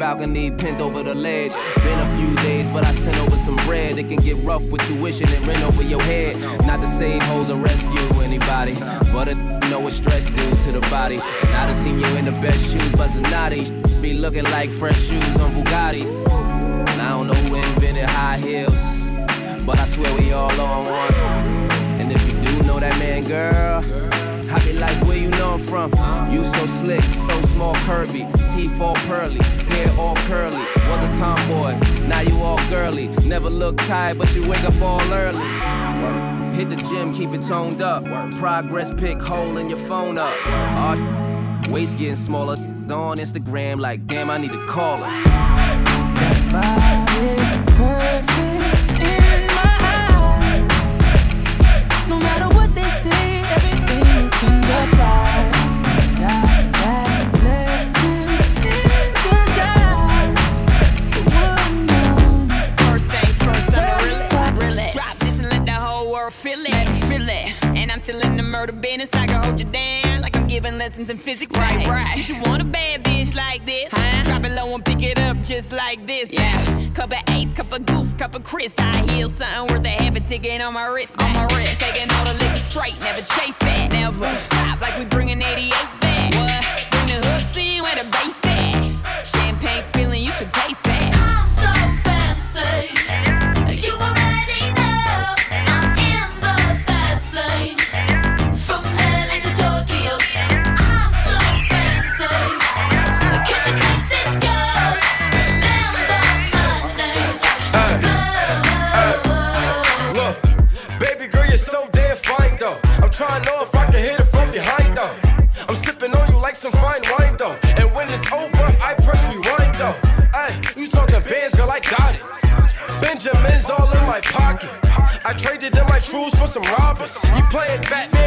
balcony, pinned over the ledge. Been a few days, but I sent over some bread. It can get rough with tuition and rent over your head. Not to save hoes or rescue anybody, but a know what stress do to the body. And I done seen you in the best shoes, but Zanotti be looking like fresh shoes on Bugattis. And I don't know who invented high heels, but I swear we all on one. And if you do know that man, girl. I be like, where you know I'm from? You so slick, so small, curvy, teeth all pearly hair all curly. Was a tomboy, now you all girly. Never look tired, but you wake up all early. Hit the gym, keep it toned up. Progress pick, holding your phone up. Our waist getting smaller. On Instagram, like damn, I need to call her. lessons in physics. Right, right. You should want a bad bitch like this. Huh? Drop it low and pick it up just like this. Yeah. Cup of ace, cup of goose, cup of Chris. I heal something worth a half a ticket on my wrist. On my wrist. Taking all the liquor straight, never chase that. Never rooftop like we bringing 88 back. What? Bring the hook, scene where the bass at. Champagne spilling, you should taste some robbers. He playing Batman,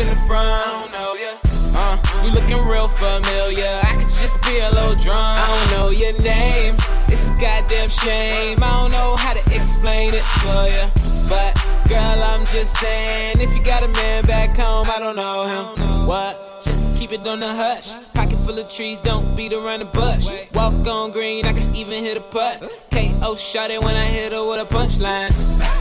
in the front. Oh yeah. Uh, you looking real familiar. I could just be a little drunk. I don't know your name. It's a goddamn shame. I don't know how to explain it for you. But girl, I'm just saying, if you got a man back home, I don't know him. What? Just keep it on the hush. Pocket full of trees, don't beat around the bush. Walk on green, I can even hit a putt. KO shot it when I hit her with a punchline.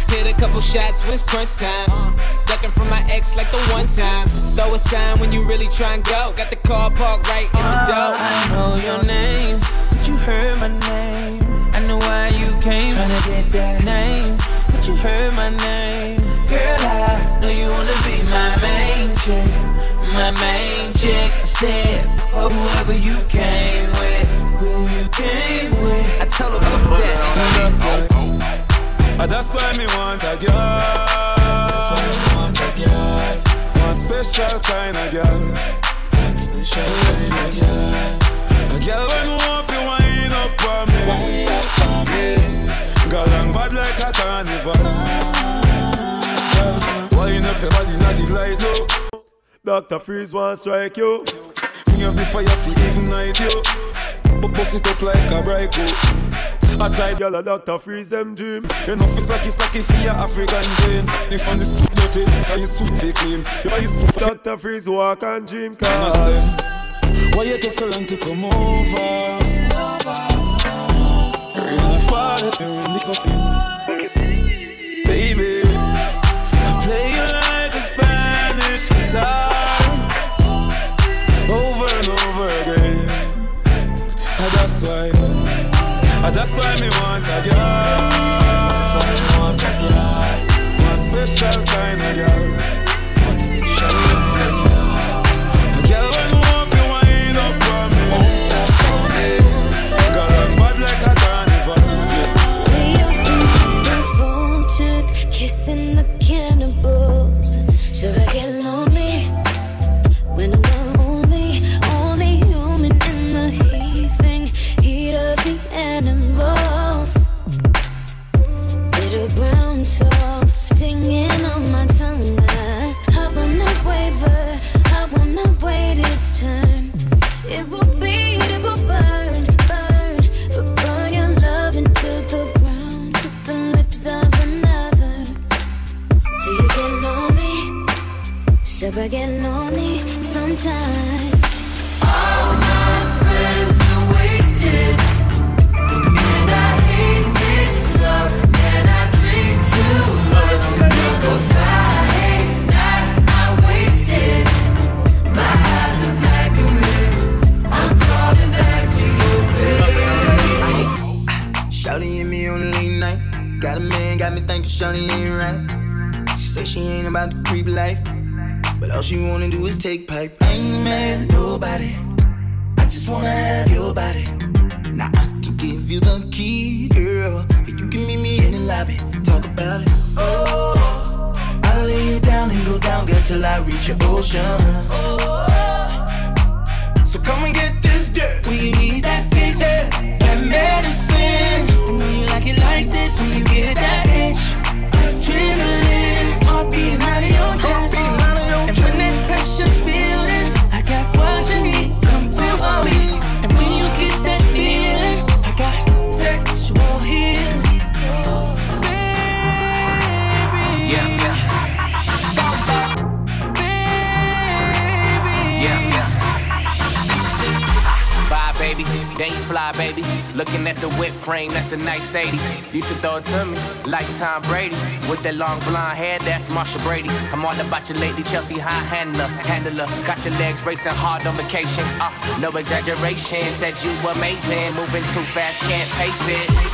Hit a couple shots when it's crunch time. Ducking from my ex like the one time. Throw a sign when you really try and go. Got the car parked right in the ah, door. I know your name, but you heard my name. I know why you came, tryna get that name, but you heard my name. Girl, I know you wanna be my main chick, my main chick. I said, oh, whoever you came with, who you came with. I told her before that. That's why, Ah, that's why me want a girl. That's why me want a girl. One special kind of girl. One special kind of girl. A girl when want to wind up on me. Wind up on me. Girl long bad like a carnival. Girl, Wind up your body, not the light low. Dr. Freeze want strike you. Me have the fire to ignite you. But bust it up like a bright A tight girl a Dr. Freeze them dream. You know fi slacky slacky for your African vein. If on the suit dirty, and you suit they clean. If you suit Dr. Freeze walk and dream I car. say, why you take so long to come over? Real father, you're in the coffin. And that's why me want a girl. That's why me want a girl. One special kind of girl. One special kind of girl. Got lately, Chelsea high handler, handler. Got your legs racing hard on vacation. Uh, no exaggeration, said you amazing. Moving too fast, can't pace it.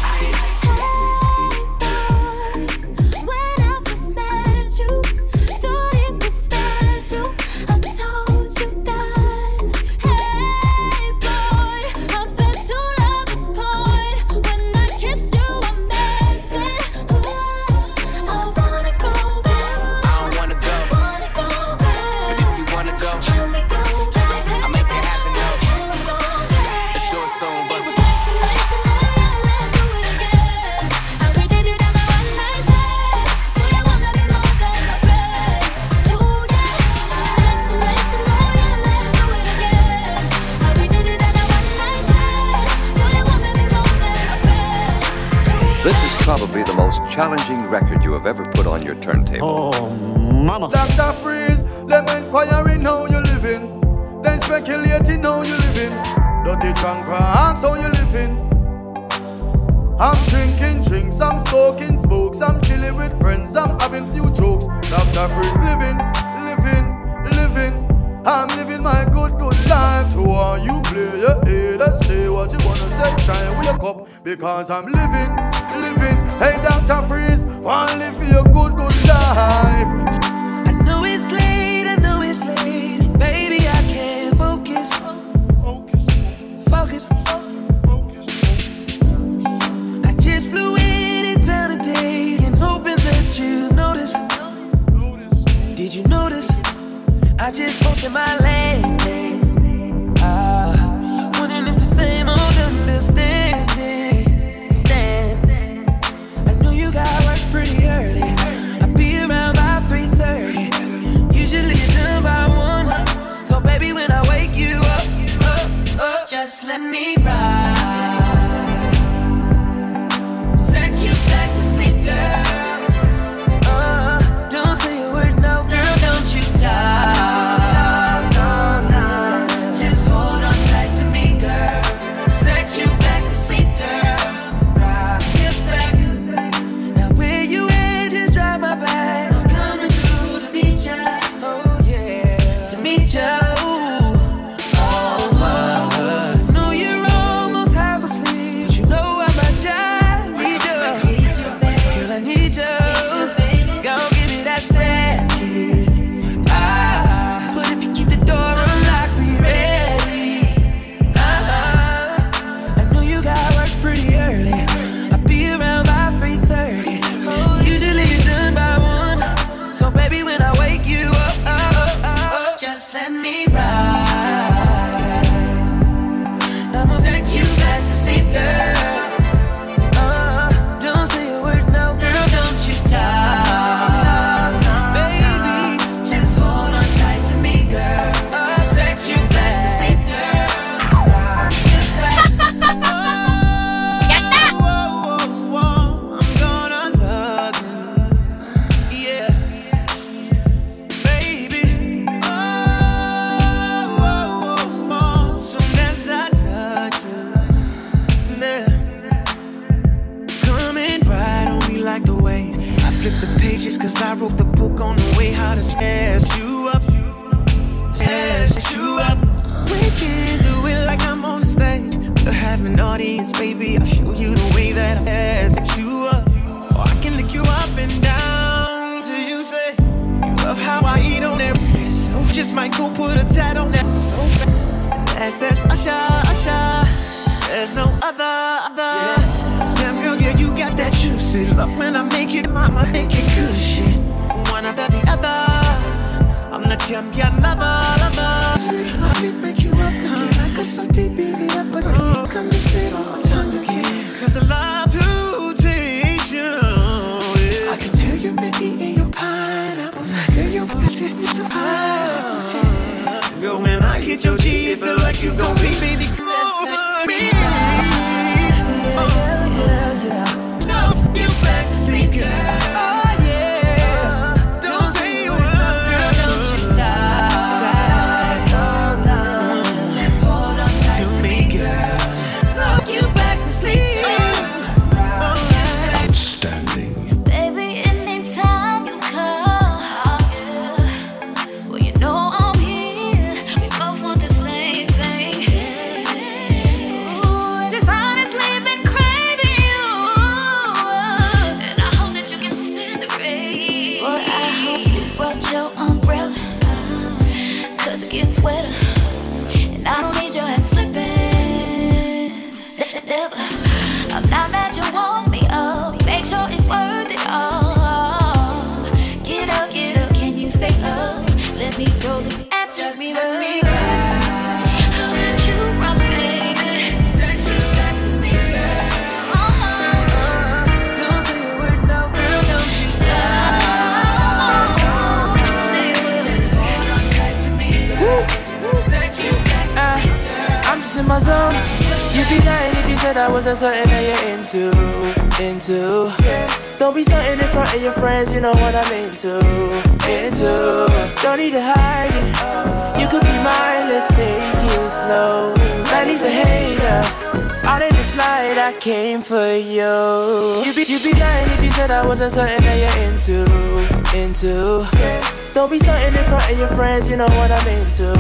You know what I'm into,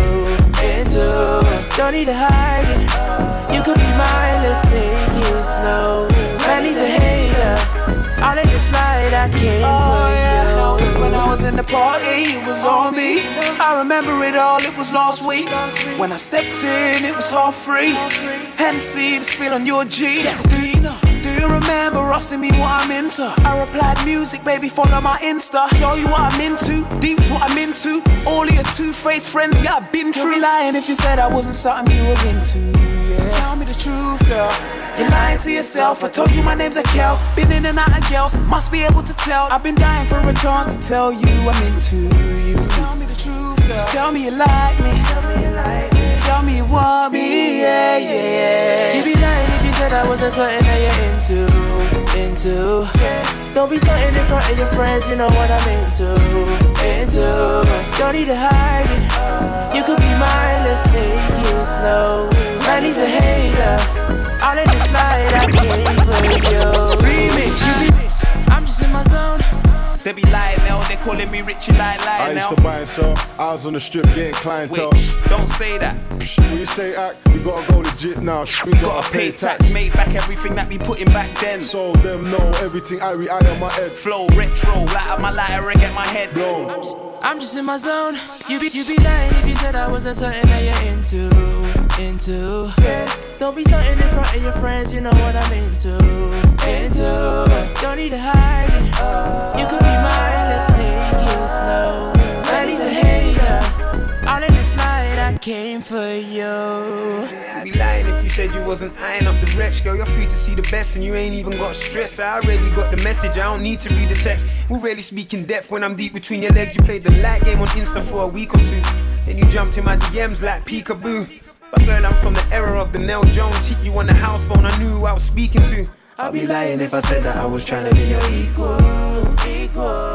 into. Don't need to hide it. You could be mine, let's take it slow. Man, he's a hater. Out in the slide, I came for you. When I was in the party, it was on me. I remember it all, it was last week. When I stepped in, it was all free. Hennessy, the spill on your jeans. You remember asking me what I'm into? I replied, music, baby, follow my Insta. Show you what I'm into, deep's what I'm into. All of your two-faced friends, yeah, I've been true. You'd be lying if you said I wasn't something you were into. Yeah. Just tell me the truth, girl. You're lying to yourself. I told you my name's Akel. Been in and out of girls, must be able to tell. I've been dying for a chance to tell you I'm into you. Just tell me the truth, girl. Just tell me you like me. Tell me you like me. Tell me you want me, yeah, yeah, yeah. You'd be lying you said I wasn't something that you're into, into. Don't be stunting in front of your friends, you know what I'm into, into. Don't need to hide it. You could be mine, let's take it slow. Man, he's a hater. All in the slide, I came for you. Remix, you be. I'm just in my zone. They be lying now, they calling me Richie like I lying I used now. to buy and sell. I was on the strip getting clientele. Wait, don't say that. When you say act, we gotta go legit now. We gotta, Gotta pay tax, made back everything that we put in back then. So them know everything I re I on my head. Flow retro, light up my lighter and get my head blown. I'm just, I'm just in my zone. You be, you be lying if you said I wasn't something that you're into, into. Yeah. Don't be stunting in front of your friends, you know what I'm into, into. Don't need to hide it. You could be mine, let's take it slow. Man, he's a hater. All in the slide, I came for you. You'd be lying if you said you wasn't eyeing up the wretch, girl. You're free to see the best, and you ain't even got stress. I already got the message. I don't need to read the text. We really speak in depth when I'm deep between your legs. You played the light game on Insta for a week or two, then you jumped in my DMs like peekaboo. But girl, I'm from the era of the Nell Jones. Hit you on the house phone. I knew who I was speaking to. I'd be lying if I said that I was trying to be your equal, equal.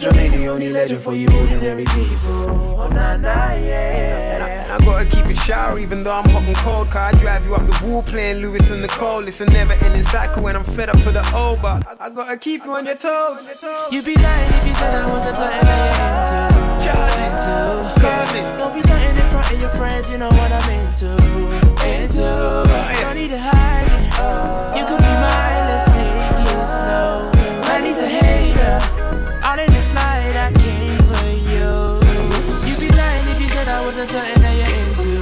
Name the only legend for you ordinary people. Oh, nah, nah, yeah. And I, and I gotta keep it shower even though I'm hot and cold. Cause I drive you up the wall playing Lewis and Nicole. It's a never ending cycle when I'm fed up to the old, but I, I gotta keep you on your toes. You'd be lying if you said I wasn't something you're into. Into. Don't be stunting in front of your friends, you know what I'm into. Into. Don't need to hide. You could be mine, All in the slide, I came for you. You'd be lying if you said I wasn't something that you're into.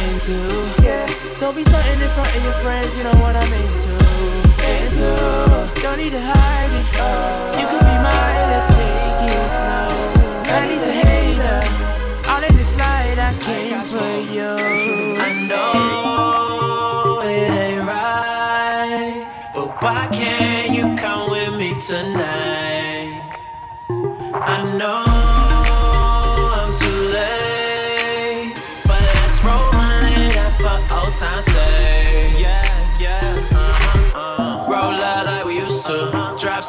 Into. Don't be stunting in front of your friends, you know what I'm into. Into. Don't need to hide it. Oh. You could be mine, let's take it slow. Man, a hater. All in the slide, I came for you. I know it ain't right, but why can't you come with me tonight?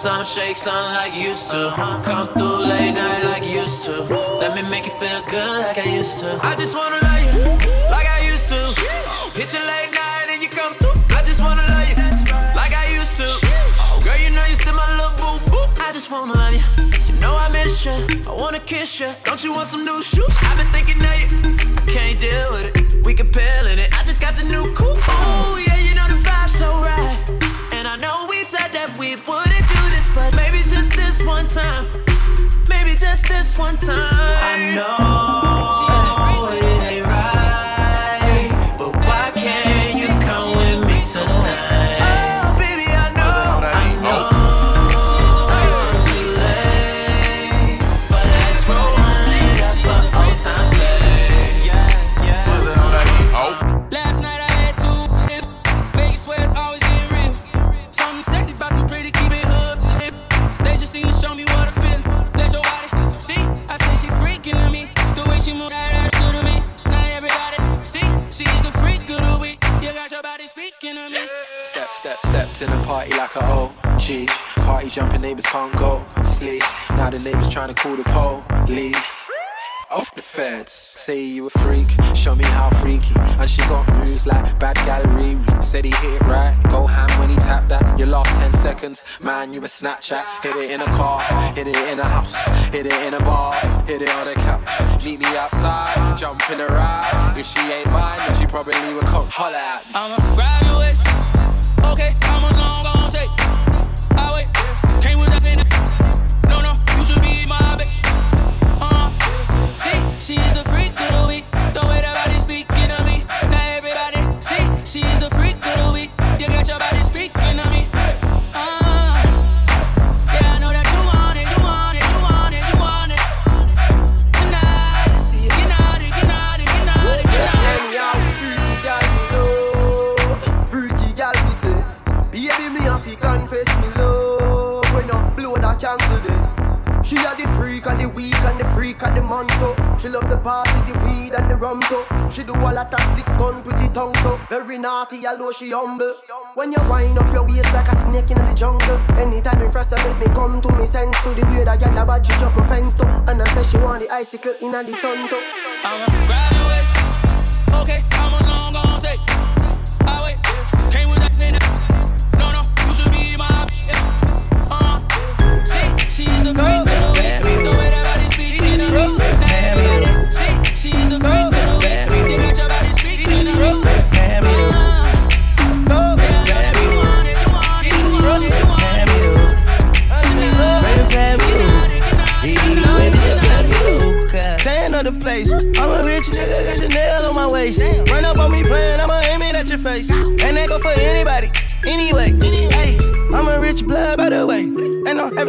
Some, shake some like you used to. Come through late night like you used to. Let me make you feel good like I used to. I just wanna love you like I used to. Hit you late night and you come through. I just wanna love you like I used to. Girl, you know you still my little boo boo. I just wanna love you. Miss. I wanna kiss you. Don't you want some new shoes? I've been thinking of you. I can't deal with it. We can peel in it. I just got the new coupe. Oh yeah, you know the vibe's so right. And I know we said that we wouldn't do this, but maybe just this one time. Maybe just this one time. I know party like a OG. Party jumping neighbors can't go sleep. Now the neighbors trying to call the police. Off the feds, say you a freak, show me how freaky. And she got moves like bad gallery. Said he hit it right, go ham when he tapped that. Your last 10 seconds, man, you a Snapchat. Hit it in a car, hit it in a house, hit it in a bar, hit it on a couch. Meet me outside, jump in ride. If she ain't mine, then she probably would come holler at me. I'ma grab waist. Okay, much she's a She love the party, the weed and the rum too She do a lot of slick stunt with the tongue too Very naughty although she humble When you wind up your waist like a snake in the jungle Anytime you first make me come to me sense to The way that gal a bad she drop my fence too And I say she want the icicle in the sun too I'ma grab your waist. Okay, how much long gon' take? I wait. Came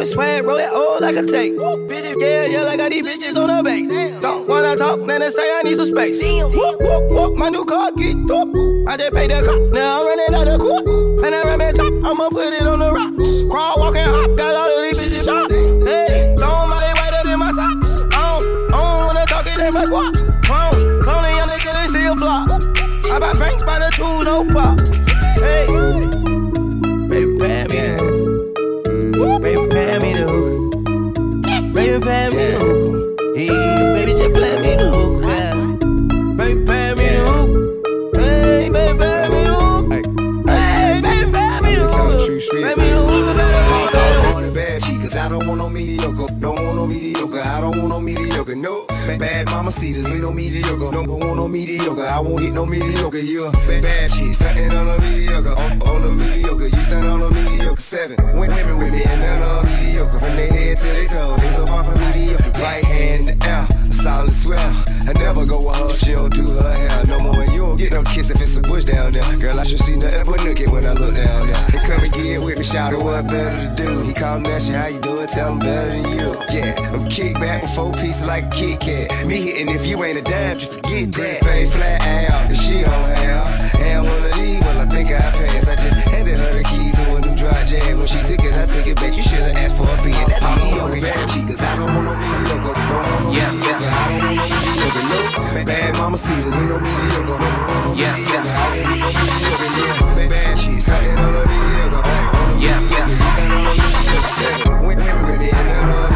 Having swag, roll that old like a tape. Bitches, yeah, yeah, like I got these bitches on the base. Don't wanna talk, then they say I need some space. Whoop, whoop, whoop, my new car get up. I just paid the cop, now I'm running out of court. And I ram it top, I'ma put it on the rocks. Crawl, walk, and hop, got all of these bitches shot. Mediocre. No, bad mama cedars, ain't no mediocre. Don't want no mediocre, I won't hit no mediocre. You a bad shit, stunting on a mediocre. On, a mediocre, you stunt on a mediocre. Seven, Went women with me and none on mediocre. From their head to their toe, they so far from mediocre. Right hand air, solid swell. I never go with her, she don't do her hair no more. You don't get no kiss if it's a bush down there. Girl, I should see nothing but nookie when I look down there. They come and get with me, shout out what better to do. He call me that shit, how you doing? Tell him better than you. Yeah, I'm kick back with four pieces like a Kit Kat. Me hitting if you ain't a dime, just forget that. Pay flat out, the she don't have. And one of these, well, I think I passed. I just handed her the keys to a new dry jam. When she took it, I took it back. You should've asked for a being that mediocre. Bad cause I don't want no mediocre. Don't want no mediocre. I don't want no mediocre. No, bad mama cedars, ain't no mediocre. Yeah, mediocre. I don't want no mediocre. Yeah, bad shit, starting on a mediocre. Yeah, mediocre. You stand on a mediocre. Seven, went women with me and none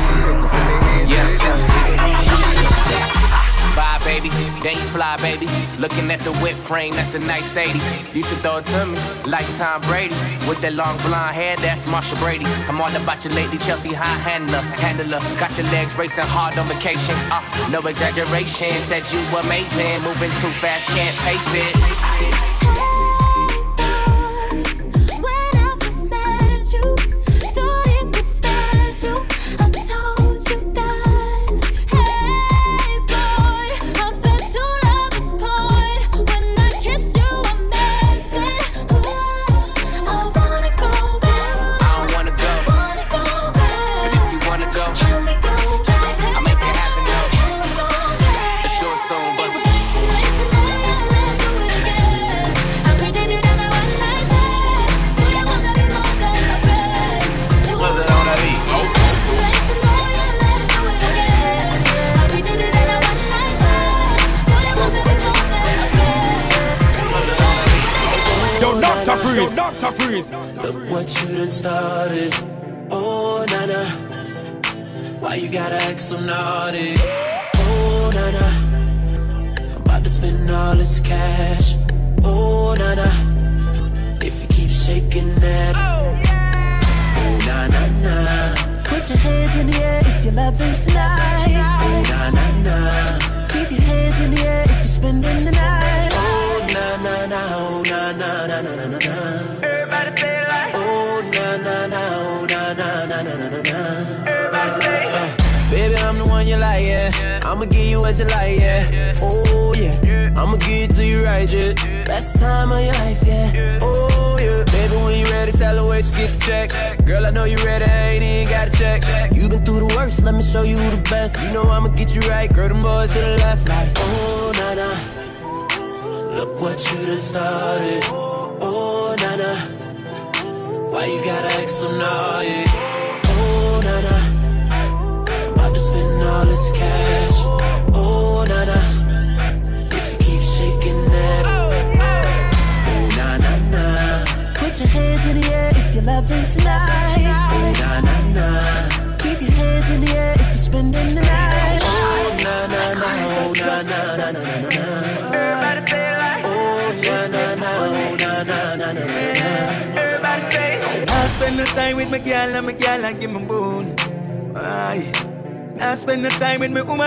Looking at the whip frame, that's a nice 80s. Used to throw it to me like Tom Brady. With that long blonde hair, that's Marcia Brady. I'm all about your lady, Chelsea high handler. Handler, got your legs racing hard on vacation. Uh, no exaggeration, said you amazing. Moving too fast, can't pace it.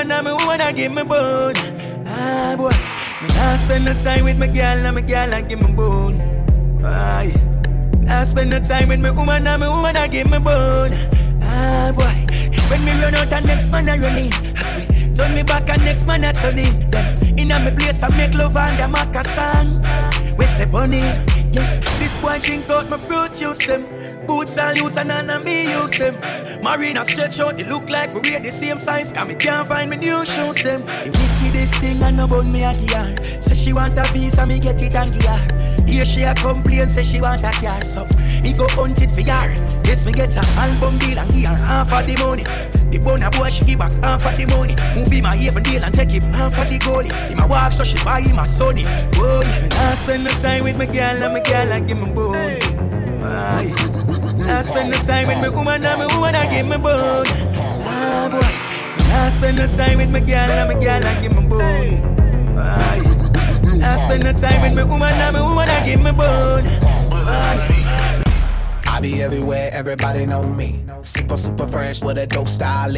Woman and my woman and give me bone. Ah boy. I spend the time with my girl and my girl and give me bone. Aye. I spend the time with my woman and my woman and give me bone. Ah boy. When me run out and next man I run in. I swear, turn me back and next man I turn in. Then in a me place I make love and I make a song. We say bunny. Yes, this boy drink out my fruit juice them. Boots all use and none of me use them. Marina stretch out, they look like we wear the same size. Cause me can't find me new shoes them. The wickedest thing I know about me a gear. Say she want a visa, me get it and her. Here she a complain, say she want a car, so me go hunt it for her. Yes, me get a album deal and give her half of the money. The bona boy she give back half of the money. Move him a even deal and take him half of the goalie. In my walk so she buy him a Sony. Boy, me I spend the time with my girl and my girl and give me bone. I spend the time with my woman and my woman and give me bone. Ah boy. I spend the time with my girl and my girl and give me bone. Aye. I spend the time with my woman and my woman I give me bone. Aye. I be everywhere, everybody know me. Super, super fresh with a dope style.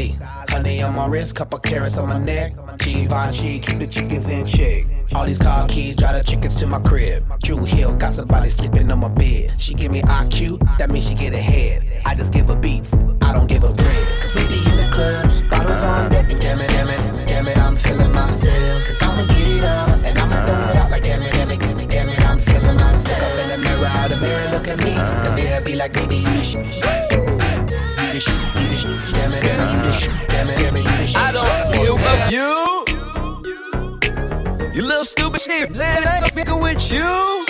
Honey on my wrist, couple carrots on my neck. Givenchy, keep the chickens in check. All these car keys, drive the chickens to my crib. Drew Hill, got somebody sleeping on my bed. She give me IQ, that means she get ahead. I just give her beats, I don't give her bread. Cause we be in the club, bottles on deck, and damn it, damn it, damn it, I'm feeling myself. Cause I'ma get it up, and I'ma throw it out like damn it, damn it, damn it, damn it, I'm feeling myself. Up in the mirror, out the mirror, look at me. The mirror be like, baby, you the shit. You the shit, you the shit, damn it, damn it, you the shit, damn it, damn it, you the shit. I don't up you. You little stupid shit, I ain't fucking with you.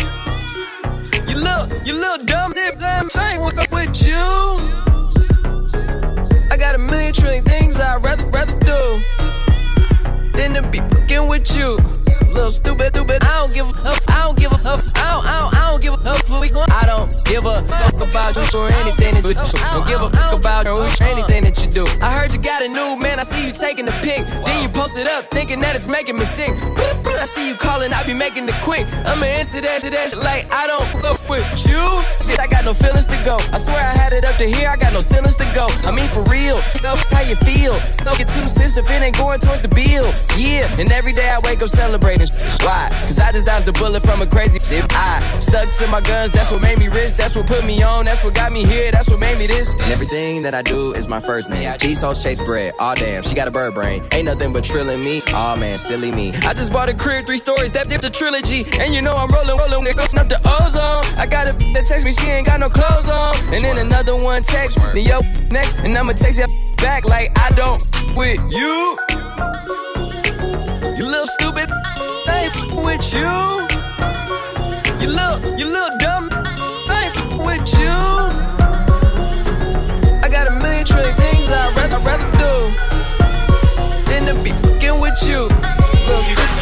You little, you little dumb dip, damn, I ain't fucking with you. I got a million trillion things I'd rather, rather do than to be fucking with you. Little stupid, stupid. I don't give a. I don't give a. I don't, I don't, I don't give a We I don't give a fuck about you or anything that you do. Don't give a fuck about you or anything that you do. I heard you got a new man. I see you taking the pic. Then you post it up, thinking that it's making me sick. I see you calling. I be making it quick. I'ma answer that shit, that like I don't fuck with you. Shit, I got no feelings to go. I swear I had it up to here. I got no feelings to go. I mean for real. How you feel. Don't get too sense if it ain't going towards the bill. Yeah, and every day I wake up celebrating. Why? Cause I just dodged the bullet from a crazy shit. I stuck to my guns, that's what made me rich. That's what put me on, that's what got me here, that's what made me this. And everything that I do is my first name. These hoes chase bread. Aw damn, she got a bird brain. Ain't nothing but trilling me. Aw man, silly me. I just bought a crib, three stories, that dip's a trilogy. And you know I'm rolling, rolling, nigga, up the ozone. I got a that text me, she ain't got no clothes on. And then another one text me, yo, next. And I'ma text you back like I don't with you. You little stupid, I ain't with you. You look, you little dumb, I ain't with you. I got a million trillion things I'd rather, rather do than to be fucking with you. Little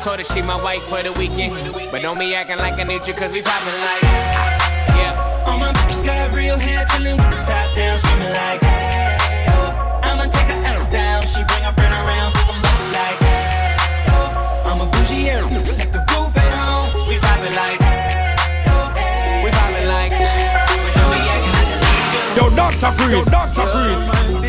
I told her she my wife for the weekend. But don't be acting like I need you, cause we poppin' like. Yeah. All my bitches got real hair, chillin' with the top down, screaming like, hey, oh. I'ma take her out down. She bring her friend around, I'm like, hey, oh. I'm a bougie, yeah. Let the roof at home. We poppin' like, hey, oh. We poppin' like, but don't be acting like a leader. Yo, Dr. Freeze, Dr. Freeze.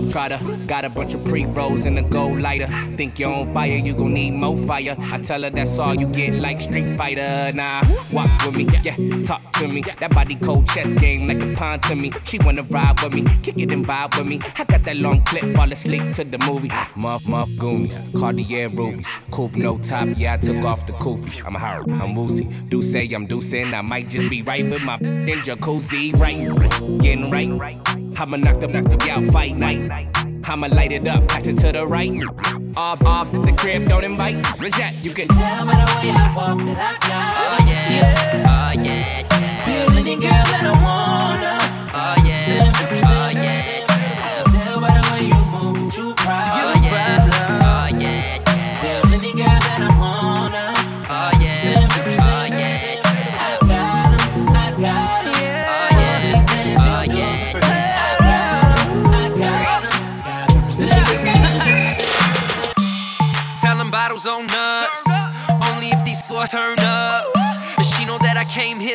Globetrotter. Got a bunch of pre-rolls in a gold lighter. Think you're on fire, you gon' need more fire. I tell her that's all you get like Street Fighter. Nah, walk with me, yeah, talk to me. That body cold chess game like a pawn to me. She wanna ride with me, kick it and vibe with me. I got that long clip, fall asleep to the movie. Muff, muff, Goonies, Cartier rubies. Coupe, no top, yeah, I took off the kufi. I'm a hard, I'm woozy. Do say I'm deucing, I might just be right with my in jacuzzi, right? Getting right. I'ma knock them, knock them out, fight night. I'ma light it up, pass it to the right. Off, off, the crib, don't invite. That? You can tell by the way I walk that I got. Oh yeah, oh yeah. yeah. Feel any girl that I wanna.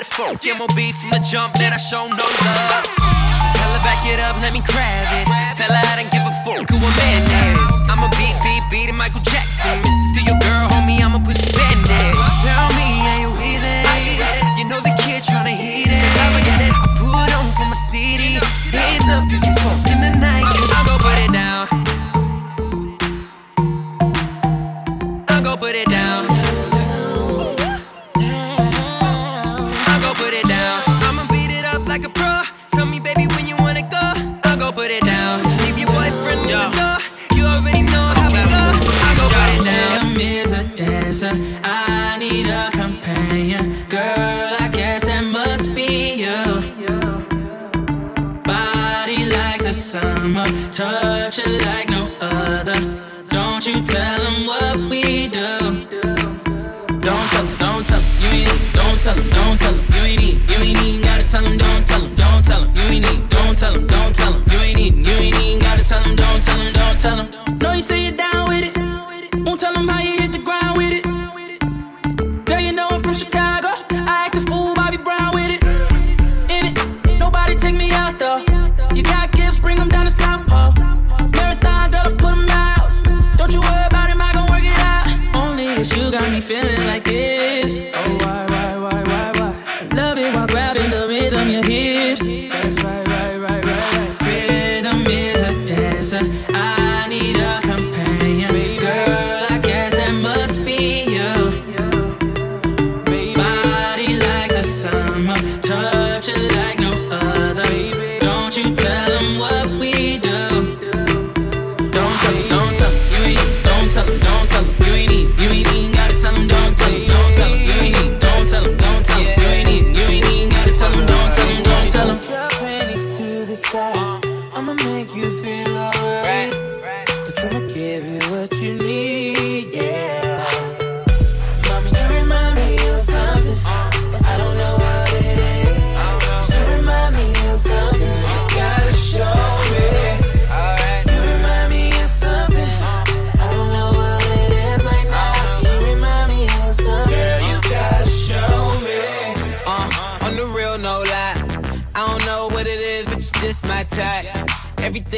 To fuck. MOB from the jump, man, I show no love. Tell her back it up, let me grab it. Tell her I don't give a fuck who a man is. I'm a beat, beat, beat, and Michael Jackson. Mr. Steal your girl, homie, I'm a pussy bandit. Tell me, are you with it? You know the kid tryna hit it. I put on for my city. Hands up you tell them what we do. Don't tell them, don't tell them, you ain't need, don't tell them, don't tell them, you ain't need, you ain't even gotta tell them, don't tell them, don't tell them, you ain't need, don't tell them, don't tell them, you ain't need, you ain't even gotta tell them, don't tell them, don't tell them. No, you say you're down with it. Won't tell them how you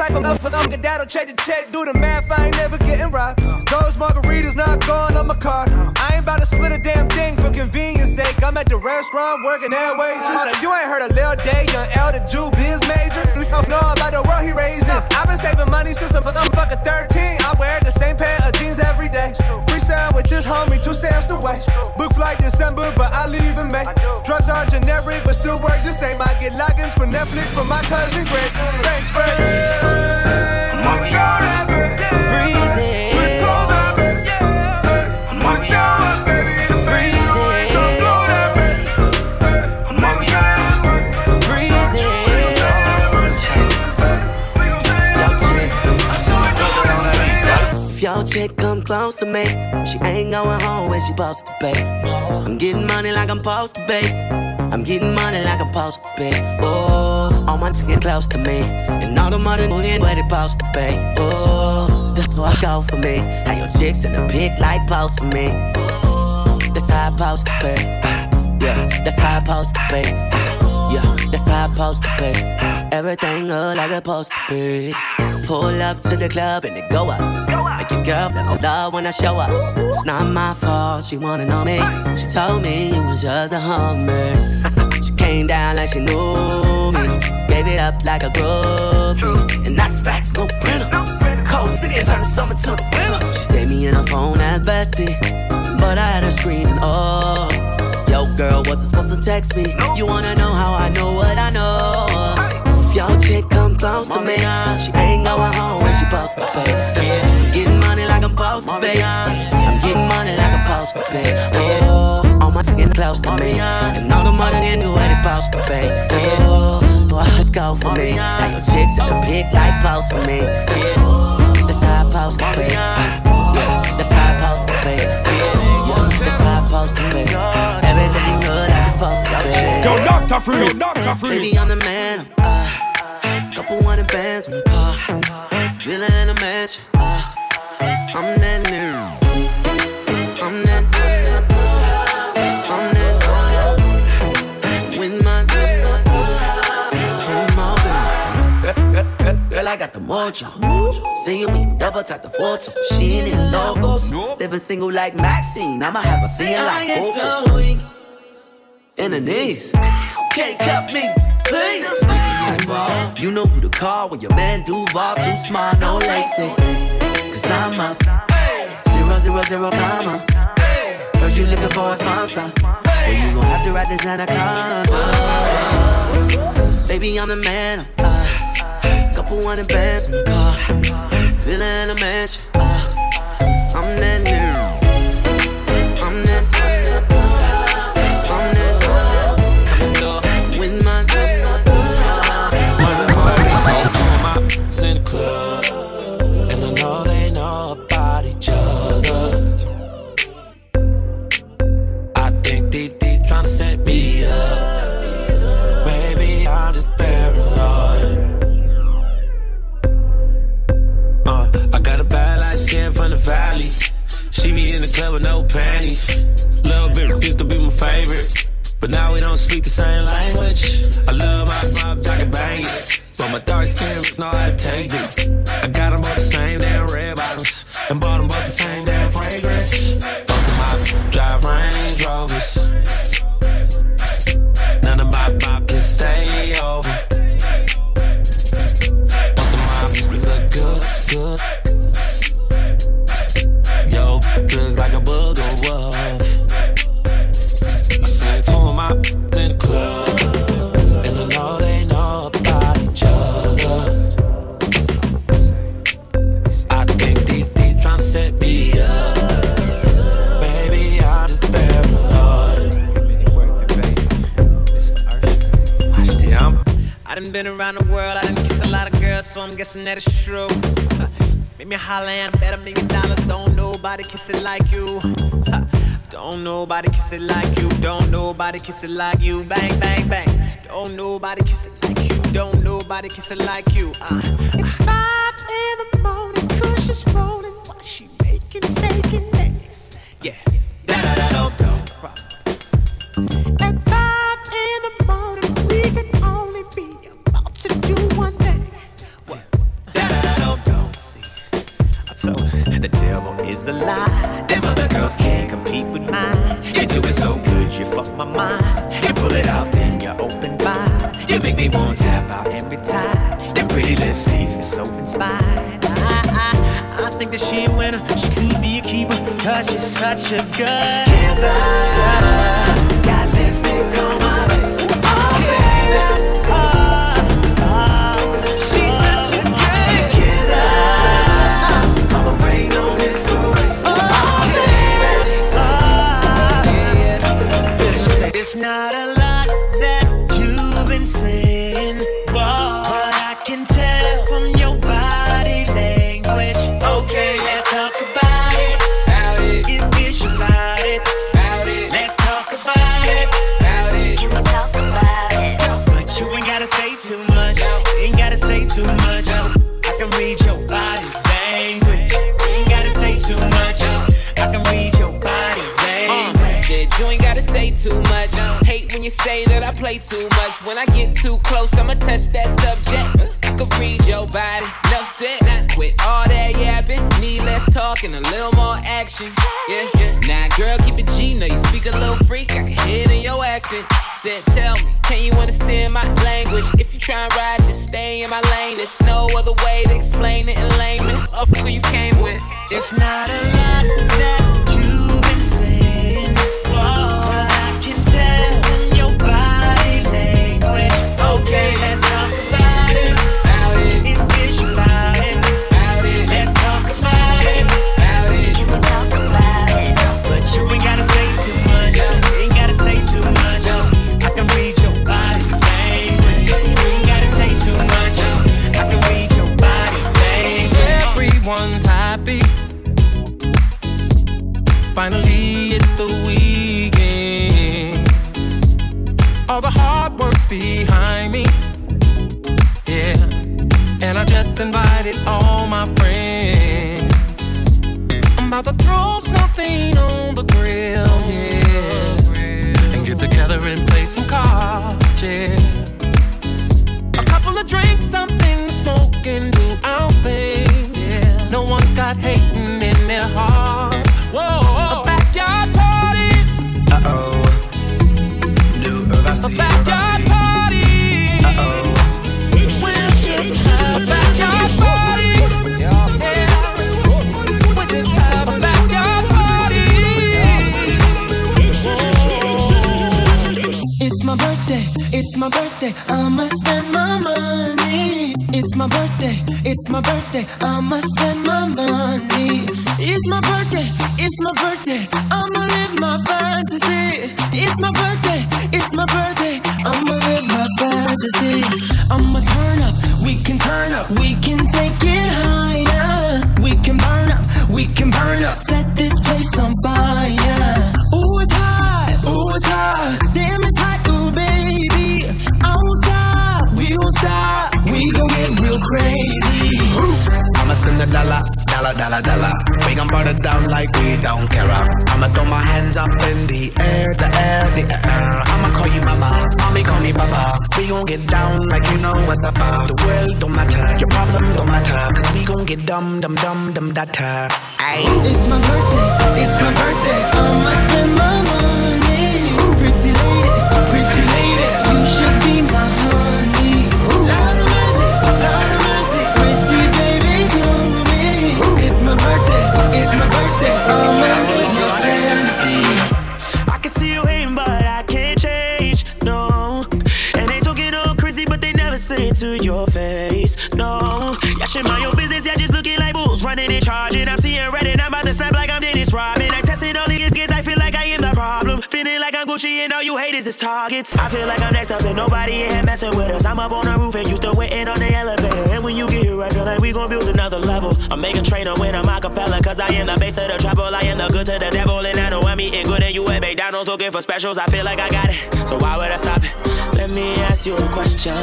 type of love for them that'll check the check, do the math. I ain't never getting robbed. Those margaritas not going on my card. I ain't about to split a damn thing for convenience sake. I'm at the restaurant working that way too. Up, you ain't heard of Lil Day, young L, the Jew, biz major. You know about the world he raised in. I've been saving money since I'm fucking 13. I wear the same pair of jeans every day. Free sandwiches, homie, two stamps away. Book flight December, but I leave in May. Drugs are generic, but still work the same. I get logins for Netflix from my cousin Greg. Thanks, Greg. Chick come close to me, she ain't going home when she supposed to be. I'm getting money like I'm supposed to be. I'm getting money like I'm supposed to be. Oh, all my chicks get close to me, and all the money moving where they supposed to be. Oh, that's what I go for me. How your chicks in the pic like post for me. Oh, that's how I supposed to be. Yeah, that's how I supposed to be. Yeah, that's how I supposed to be. Everything look like it's supposed to be. Pull up to the club and it go up. Make your girl know love when I show up. It's not my fault, she wanna know me. She told me it was just a hummer. she came down like she knew me. Gave it up like a groupie. And that's facts, no printer. Cold nigga turn the summer to the winter. She saved me in her phone at bestie. But I had her screaming, oh. Yo, girl, wasn't supposed to text me. You wanna know how I know what I know? If your chick come close to me, she ain't going home when she supposed to pay. I'm getting money like I'm supposed to pay. I'm getting money like I'm supposed to pay. Oh, all my chicken close to me, and all the money in the way they supposed to pay. Oh, boy, let's go for me. Now your chicks in the pic like post for me. That's how I supposed to pay. Yeah, that's how I supposed to pay. Yeah, that's how I supposed to pay. Everything good like it's supposed to be. Yo, Dr. Freeze, Dr. Freeze. Baby, I'm the man. Couple hundred bands on the car. Villa in a mansion. Uh, I'm that new. I'm that. I'm that. With my. Girl, I got the mojo. See me, double tap the photo. She ain't in the logos. Living single like Maxine. I'ma have a scene like Coco. In the knees. Can't cut me, please. You know who to call when your man do Duval too smart, no lacing. Cause I'm up. Zero, zero, zero, comma. Heard you looking for a sponsor. Well, you gon' have to ride this anaconda. Baby, I'm the man. Uh, couple hundred bands in the car. Villa in a mansion. Uh, I'm that nigga. Club with no panties. Bit used to be my favorite. But now we don't speak the same language. I love my mom, I can bang it. But my dark skin know how to take it. I got them both the same damn red bottoms. And bought them both the same damn fragrance. Drive Range done been around the world, I done kissed a lot of girls, so I'm guessing that it's true. Make me holler and I bet a million dollars. Don't nobody kiss it like you. Don't nobody kiss it like you. Don't nobody kiss it like you. Bang, bang, bang. Don't nobody kiss it like you. Don't nobody kiss it like you. Uh, it's five in the morning, cushions rolling while she making steak and. Yeah. Da da da da is a lie. Them other girls can't compete with mine. You do it so good, you fuck my mind. You pull it out, then you open wide. You make me want to tap out every time. Your pretty lips leave is so inspired. I, I, I think that she a winner. She could be a keeper, cause she's such a good kisser. Too much. When I get too close, I'ma touch that subject. I can read your body. Enough said. With all that yapping, need less talking, a little more action. Yeah, yeah. Now, girl, keep it G. Know you speak a little freak. I can hear it in your accent. Said, tell me, can you understand my language? If you try and ride, just stay in my lane. There's no other way to explain it in layman. Up who you came with. It's not a lot that just invited all my friends. I'm about to throw something on the grill. Yeah. And get together and play some cards. Yeah. A couple of drinks, something to smoke and do our thing. Yeah. No one's got hating in their hearts. Whoa, a backyard party. Uh oh. New A backyard party. Uh oh. We'll just birthday, I'ma spend my money. It's my birthday, it's my birthday, I'ma spend my money. It's my birthday, it's my birthday, I'ma live my fantasy. It's my birthday, it's my birthday, I'ma live my fantasy. I'ma turn up, we can turn up, we can take it higher. We can burn up, we can burn up, set this place on fire. Spend a dollar, dollar, dollar, dollar. We gon' burn it down like we don't care. I'ma throw my hands up in the air, the air, the air. I'ma call you mama, mommy call me papa. We gon' get down like you know what's up. The world don't matter, your problem don't matter. Cause we gon' get dumb, dumb, dumb, dumb, data. It's my birthday, it's my birthday, I'ma spend my money. Y'all mind your business. Y'all just looking like bulls running and charging. I'm seeing red and I'm about to snap like I'm Dennis Rodman. I'm testing all these kids. I feel like I am the problem. Feeling like I'm Gucci and all you haters is targets. I feel like I'm next up and nobody in here messing with us. I'm up on the roof and you still waiting on the elevator. And when you get here, I feel like we gon' build another level. I'm making trainer when I'm acapella, cause I am the bass of the treble. I am the good to the devil, and I know I'm eating good. And you at McDonald's looking for specials. I feel like I got it, so why would I stop it? Let me ask you a question.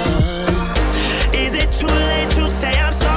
Is it too late to say I'm sorry?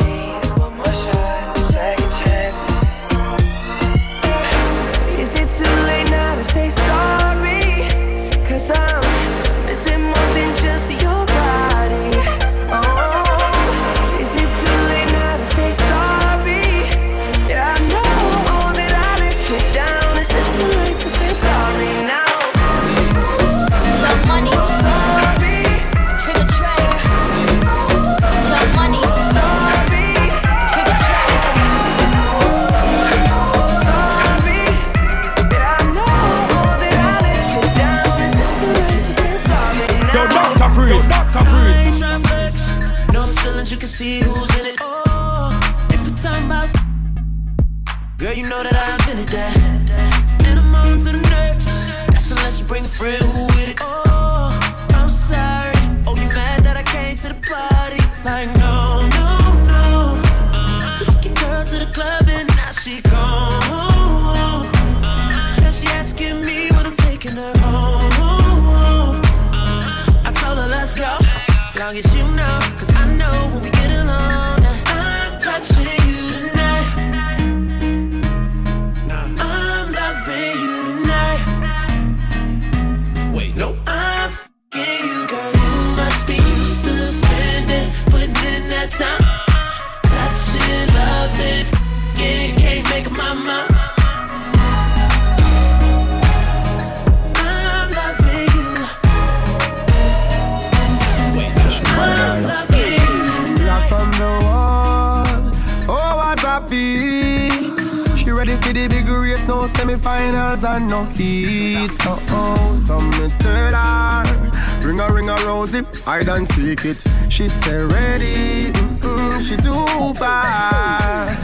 no semifinals and no heat. Oh, oh, some her. Ring a ring a rosy, I don't seek it. She say ready, mm-mm, she too bad.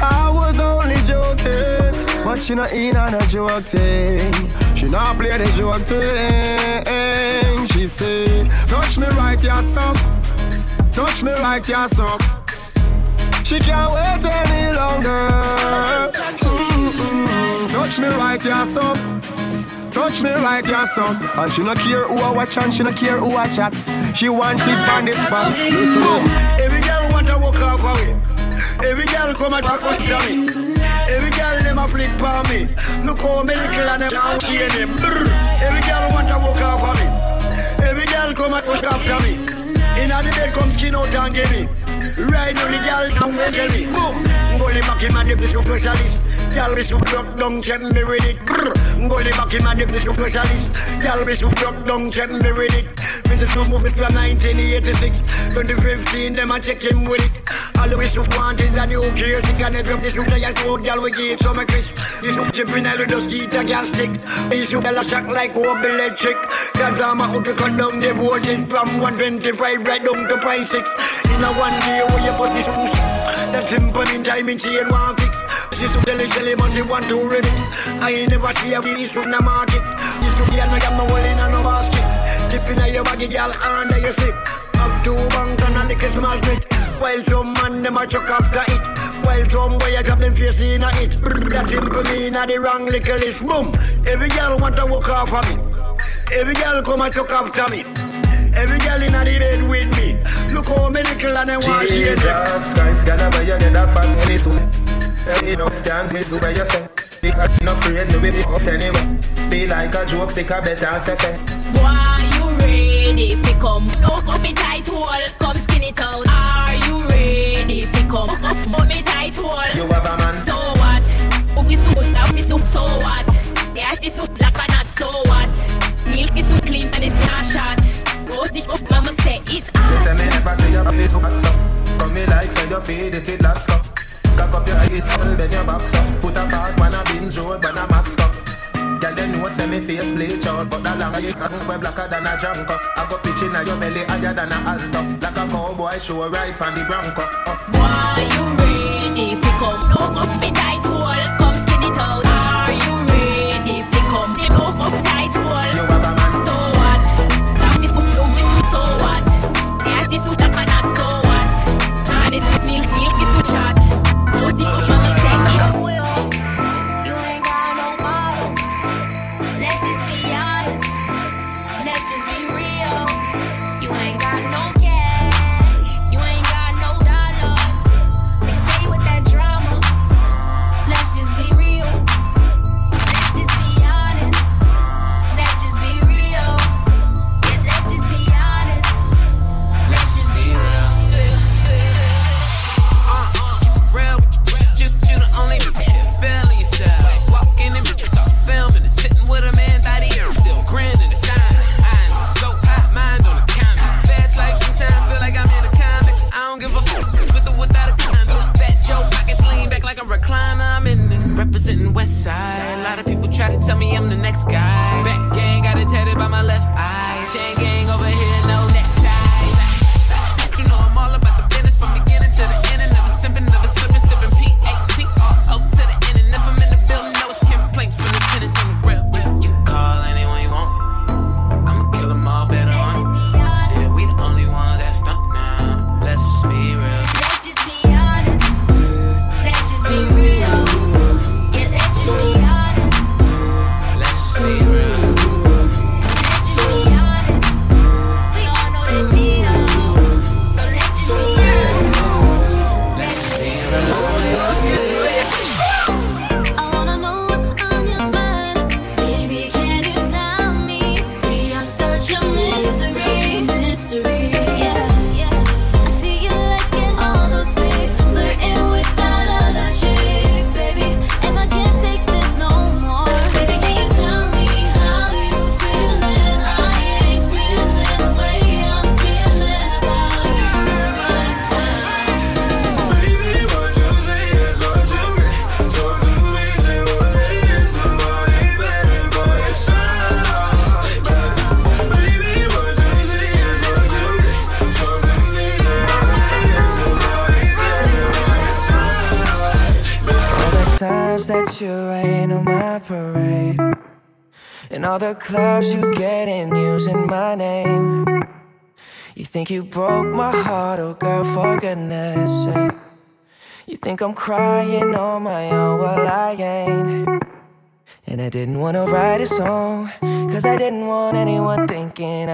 I was only joking, but she not in on a joke thing. She not play the joke thing. She say, touch me right, yes up. Touch me right, yes up. She can't wait any longer. Touch me right, yes up. touch me right your son. And she no care who I watch and she no care who I chat. She want it on this spot. Every girl want to walk off away. Every girl come and talk to me. Every girl them a flick for me. Look how me little and them down see them. Every girl want to walk off of me. Every girl come and push after me. Inna the bed come skin out and give me. Right now the girl come and tell me. Boom. Go the back in my dip specialist. Y'all be so down, check me with it. Brr. Go the back in my dip specialist. Y'all be so down, check me with it. Mr. Two movies from 1986. 2015, them a check him with it. All we so want is a new gear. She can drop this room, y'all cold, y'all we give some a Chris. This room chipping, I'll just get a gas stick. This room, y'all shock like hope electric. Cause I'm out to cut down the voltage from 125 right down to point six. In a one day, where you put this that's simple in time in chain one fix. She so delicious, but she want to it. I ain't never see a piece from the market. This room, y'all know I'm a wall in a basket. Keeping a your baggy girl under your slip. Up to bank and a a small bit. While some man them a chuck after it. While some boy a drop them face in a it. That simple me in a the wrong liquor list. Boom. Every girl want to walk off of me. Every girl come and chuck after me. Every girl in a the bed with me. Look how me little and they want to Jesus Christ, God, where you get that fat money so You don't stand me so where you say I'm not afraid, no baby, off anyway Be like a joke, stick a bet and say fair Boy, you ready fi come? No coffee tight hole, come skin it out. Are you ready fi come? Put me tight hole. You have a man So what? Boogie suit, now we suit, so what? Yeah, this suit black or not, so what? Milk is so clean and it's not shot. Off, mama say it's hot. Say me never say your face up so Come me like say you feed it with last cup Cock up your eyes, bend your back up Put a part when I binge road, when I mask up Girl, you know say me face bleach out But the longer you can wear blacker than a junk up I go pitch in your belly higher than a alto Like a cowboy show right on the bronco uh. Boy, you ready fi come? No coffee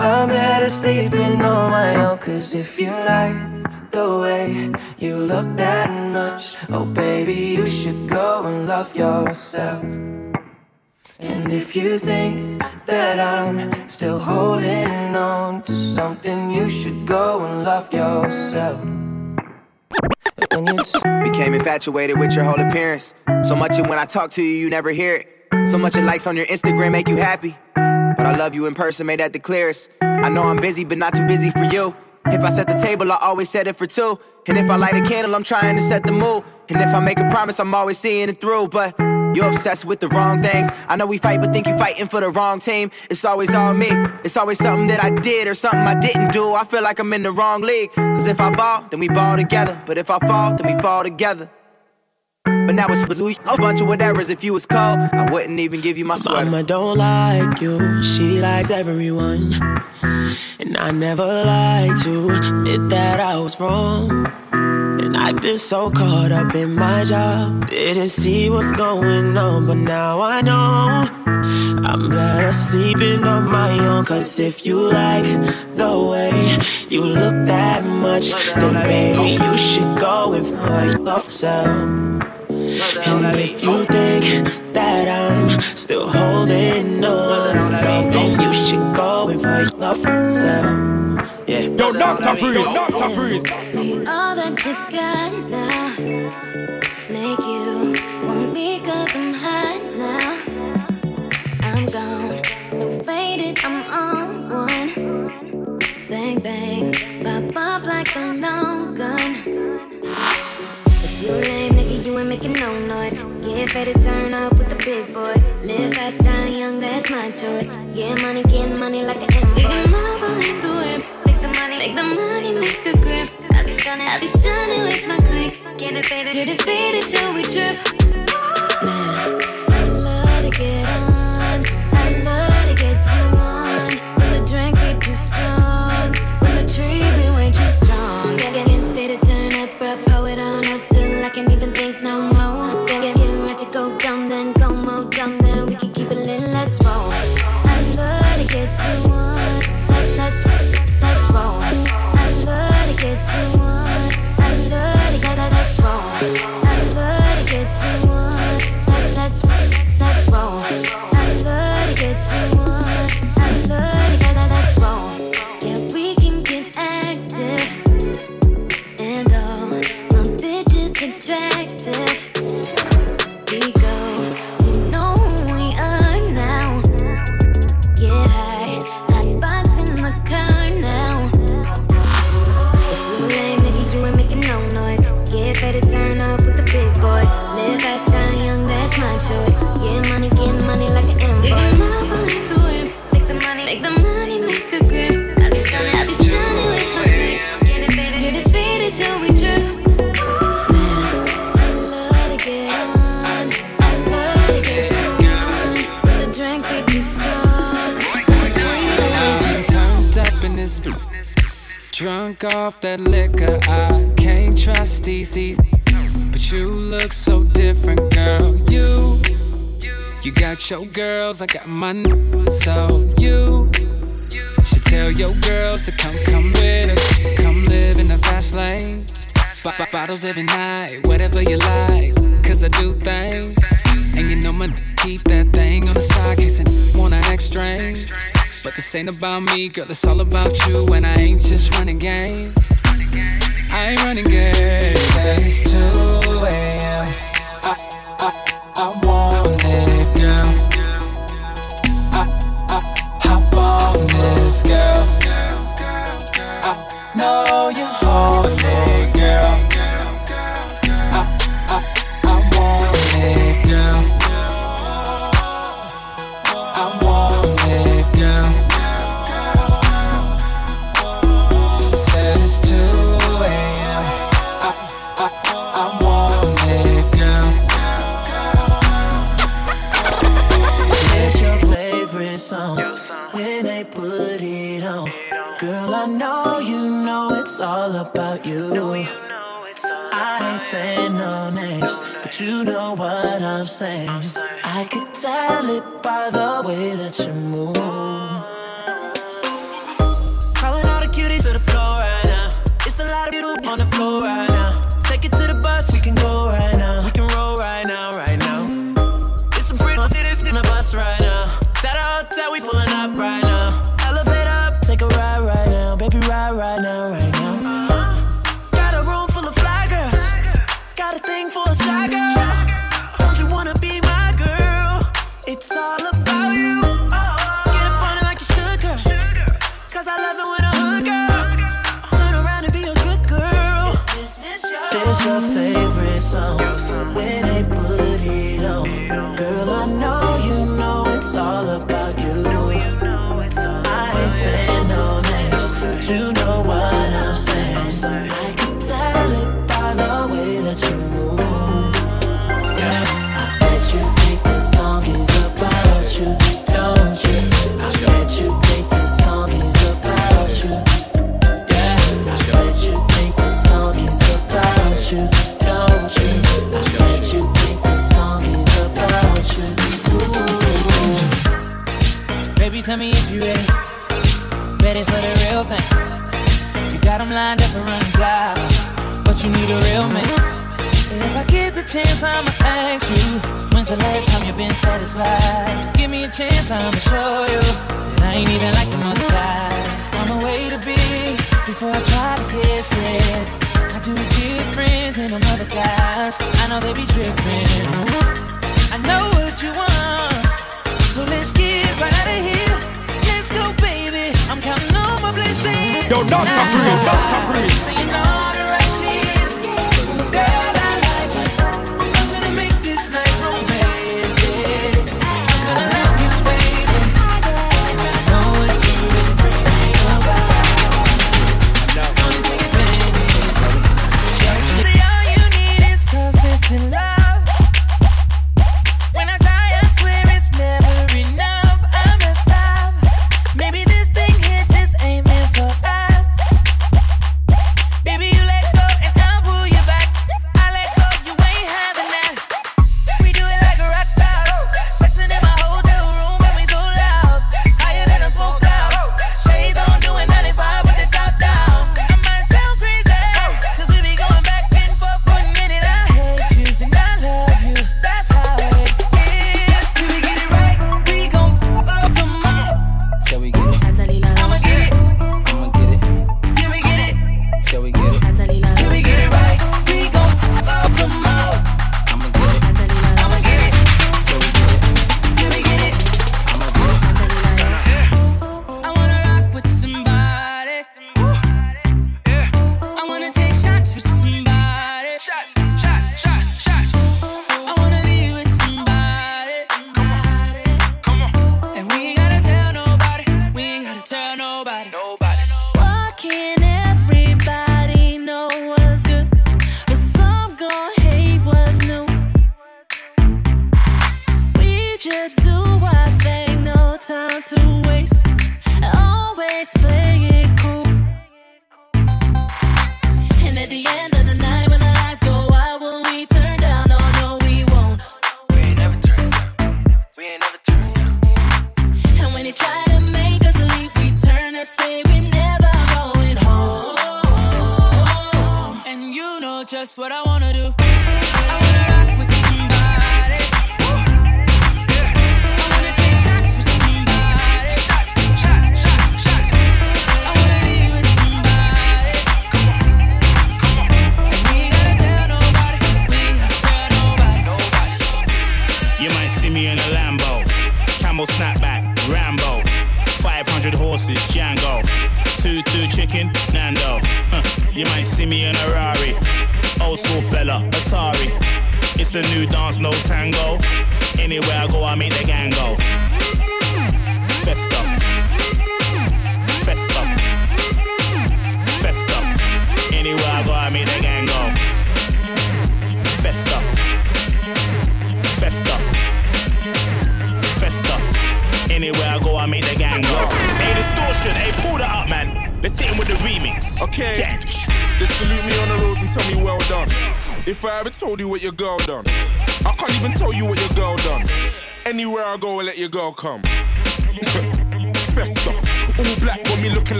I'm better sleeping on my own, cause if you like the way you look that much, oh baby, you should go and love yourself. And if you think that I'm still holding on to something, you should go and love yourself. And you Became infatuated with your whole appearance. So much that when I talk to you, you never hear it. So much of likes on your Instagram make you happy. But I love you in person, made that the clearest. I know I'm busy, but not too busy for you. If I set the table, I always set it for two. And if I light a candle, I'm trying to set the mood. And if I make a promise, I'm always seeing it through. But you're obsessed with the wrong things. I know we fight, but think you're fighting for the wrong team. It's always all me. It's always something that I did or something I didn't do. I feel like I'm in the wrong league. Cause if I ball, then we ball together. But if I fall, then we fall together. But now it's a bunch of whatevers. If you was cold, I wouldn't even give you my sweater. Mama don't like you, she likes everyone. And I never lied to admit that I was wrong. And I've been so caught up in my job, didn't see what's going on, but now I know. I'm better sleeping on my own, cause if you like the way you look that much, then baby, you should go and find yourself. And if you think that I'm still holding on to something, you should go and find yourself. Yeah. Yo, Dr. Freeze, Dr. Freeze. Me all that you got now. Make you want me cause I'm hot now. I'm gone, so faded, I'm on one. Bang, bang, pop off like a long making no noise. Get ready to turn up with the big boys. Live fast, die young, that's my choice. Get money, get money like an invoice. We can mama hit the whip. Make the money, make the money, make the grip. I be stunning, I be stunning with my click. Get it faded, get it faded till we trip. About me, girl, it's all about you. And I ain't just running game.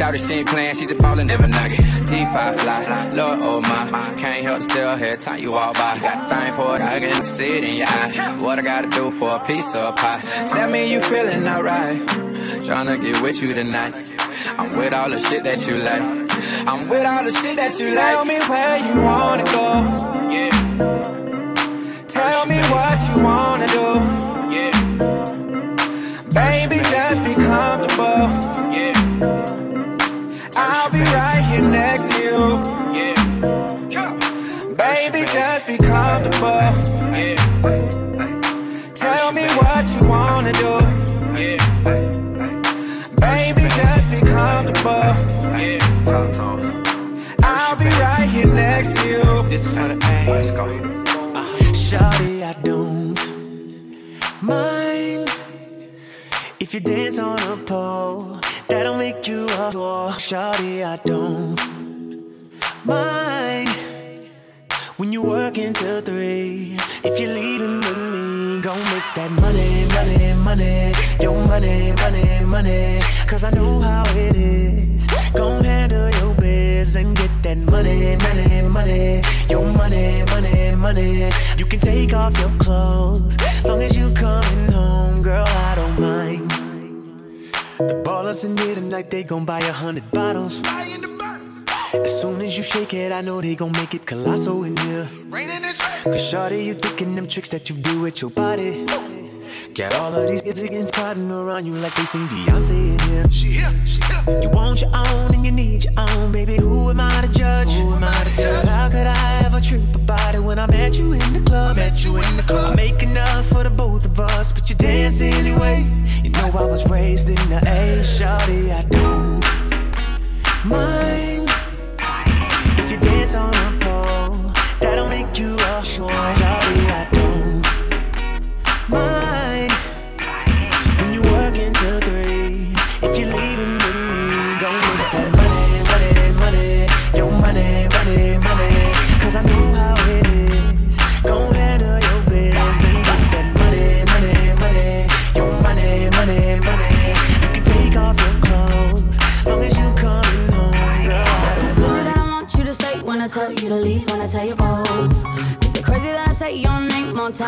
Shout she ain't playing, she's a baller, never knock it. T5 fly, Lord oh my. Can't help still here, time you all by. Got time for it, I can see it in your eye. What I gotta do for a piece of pie? Tell me you feeling alright. Tryna get with you tonight. I'm with all the shit that you like. I'm with all the shit that you like. Tell me where you wanna go. Yeah. Tell me what you wanna do. I know they gon' make it colossal in here. Cause shawty, you thinking them tricks that you do with your body. Got all of these kids against crowding around you like they seen Beyonce in here. She here, she here. You want your own and you need your own, baby. Who am I to judge? Who am I to judge? How could I ever trip about it when I met you in the club? I met you in the club. I make enough for the both of us, but you dance anyway. You know I was raised in the A, shawty. I don't mind eyes on a pole. That'll make you all sure. Daddy, I don't.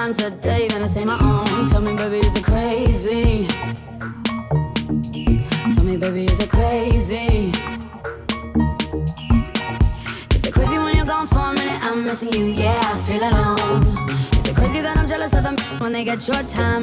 times a day then I say my own. Tell me, baby, is it crazy? Tell me, baby, is it crazy? Is it crazy when you're gone for a minute? I'm missing you, yeah, I feel alone. Is it crazy that I'm jealous of them when they get your time?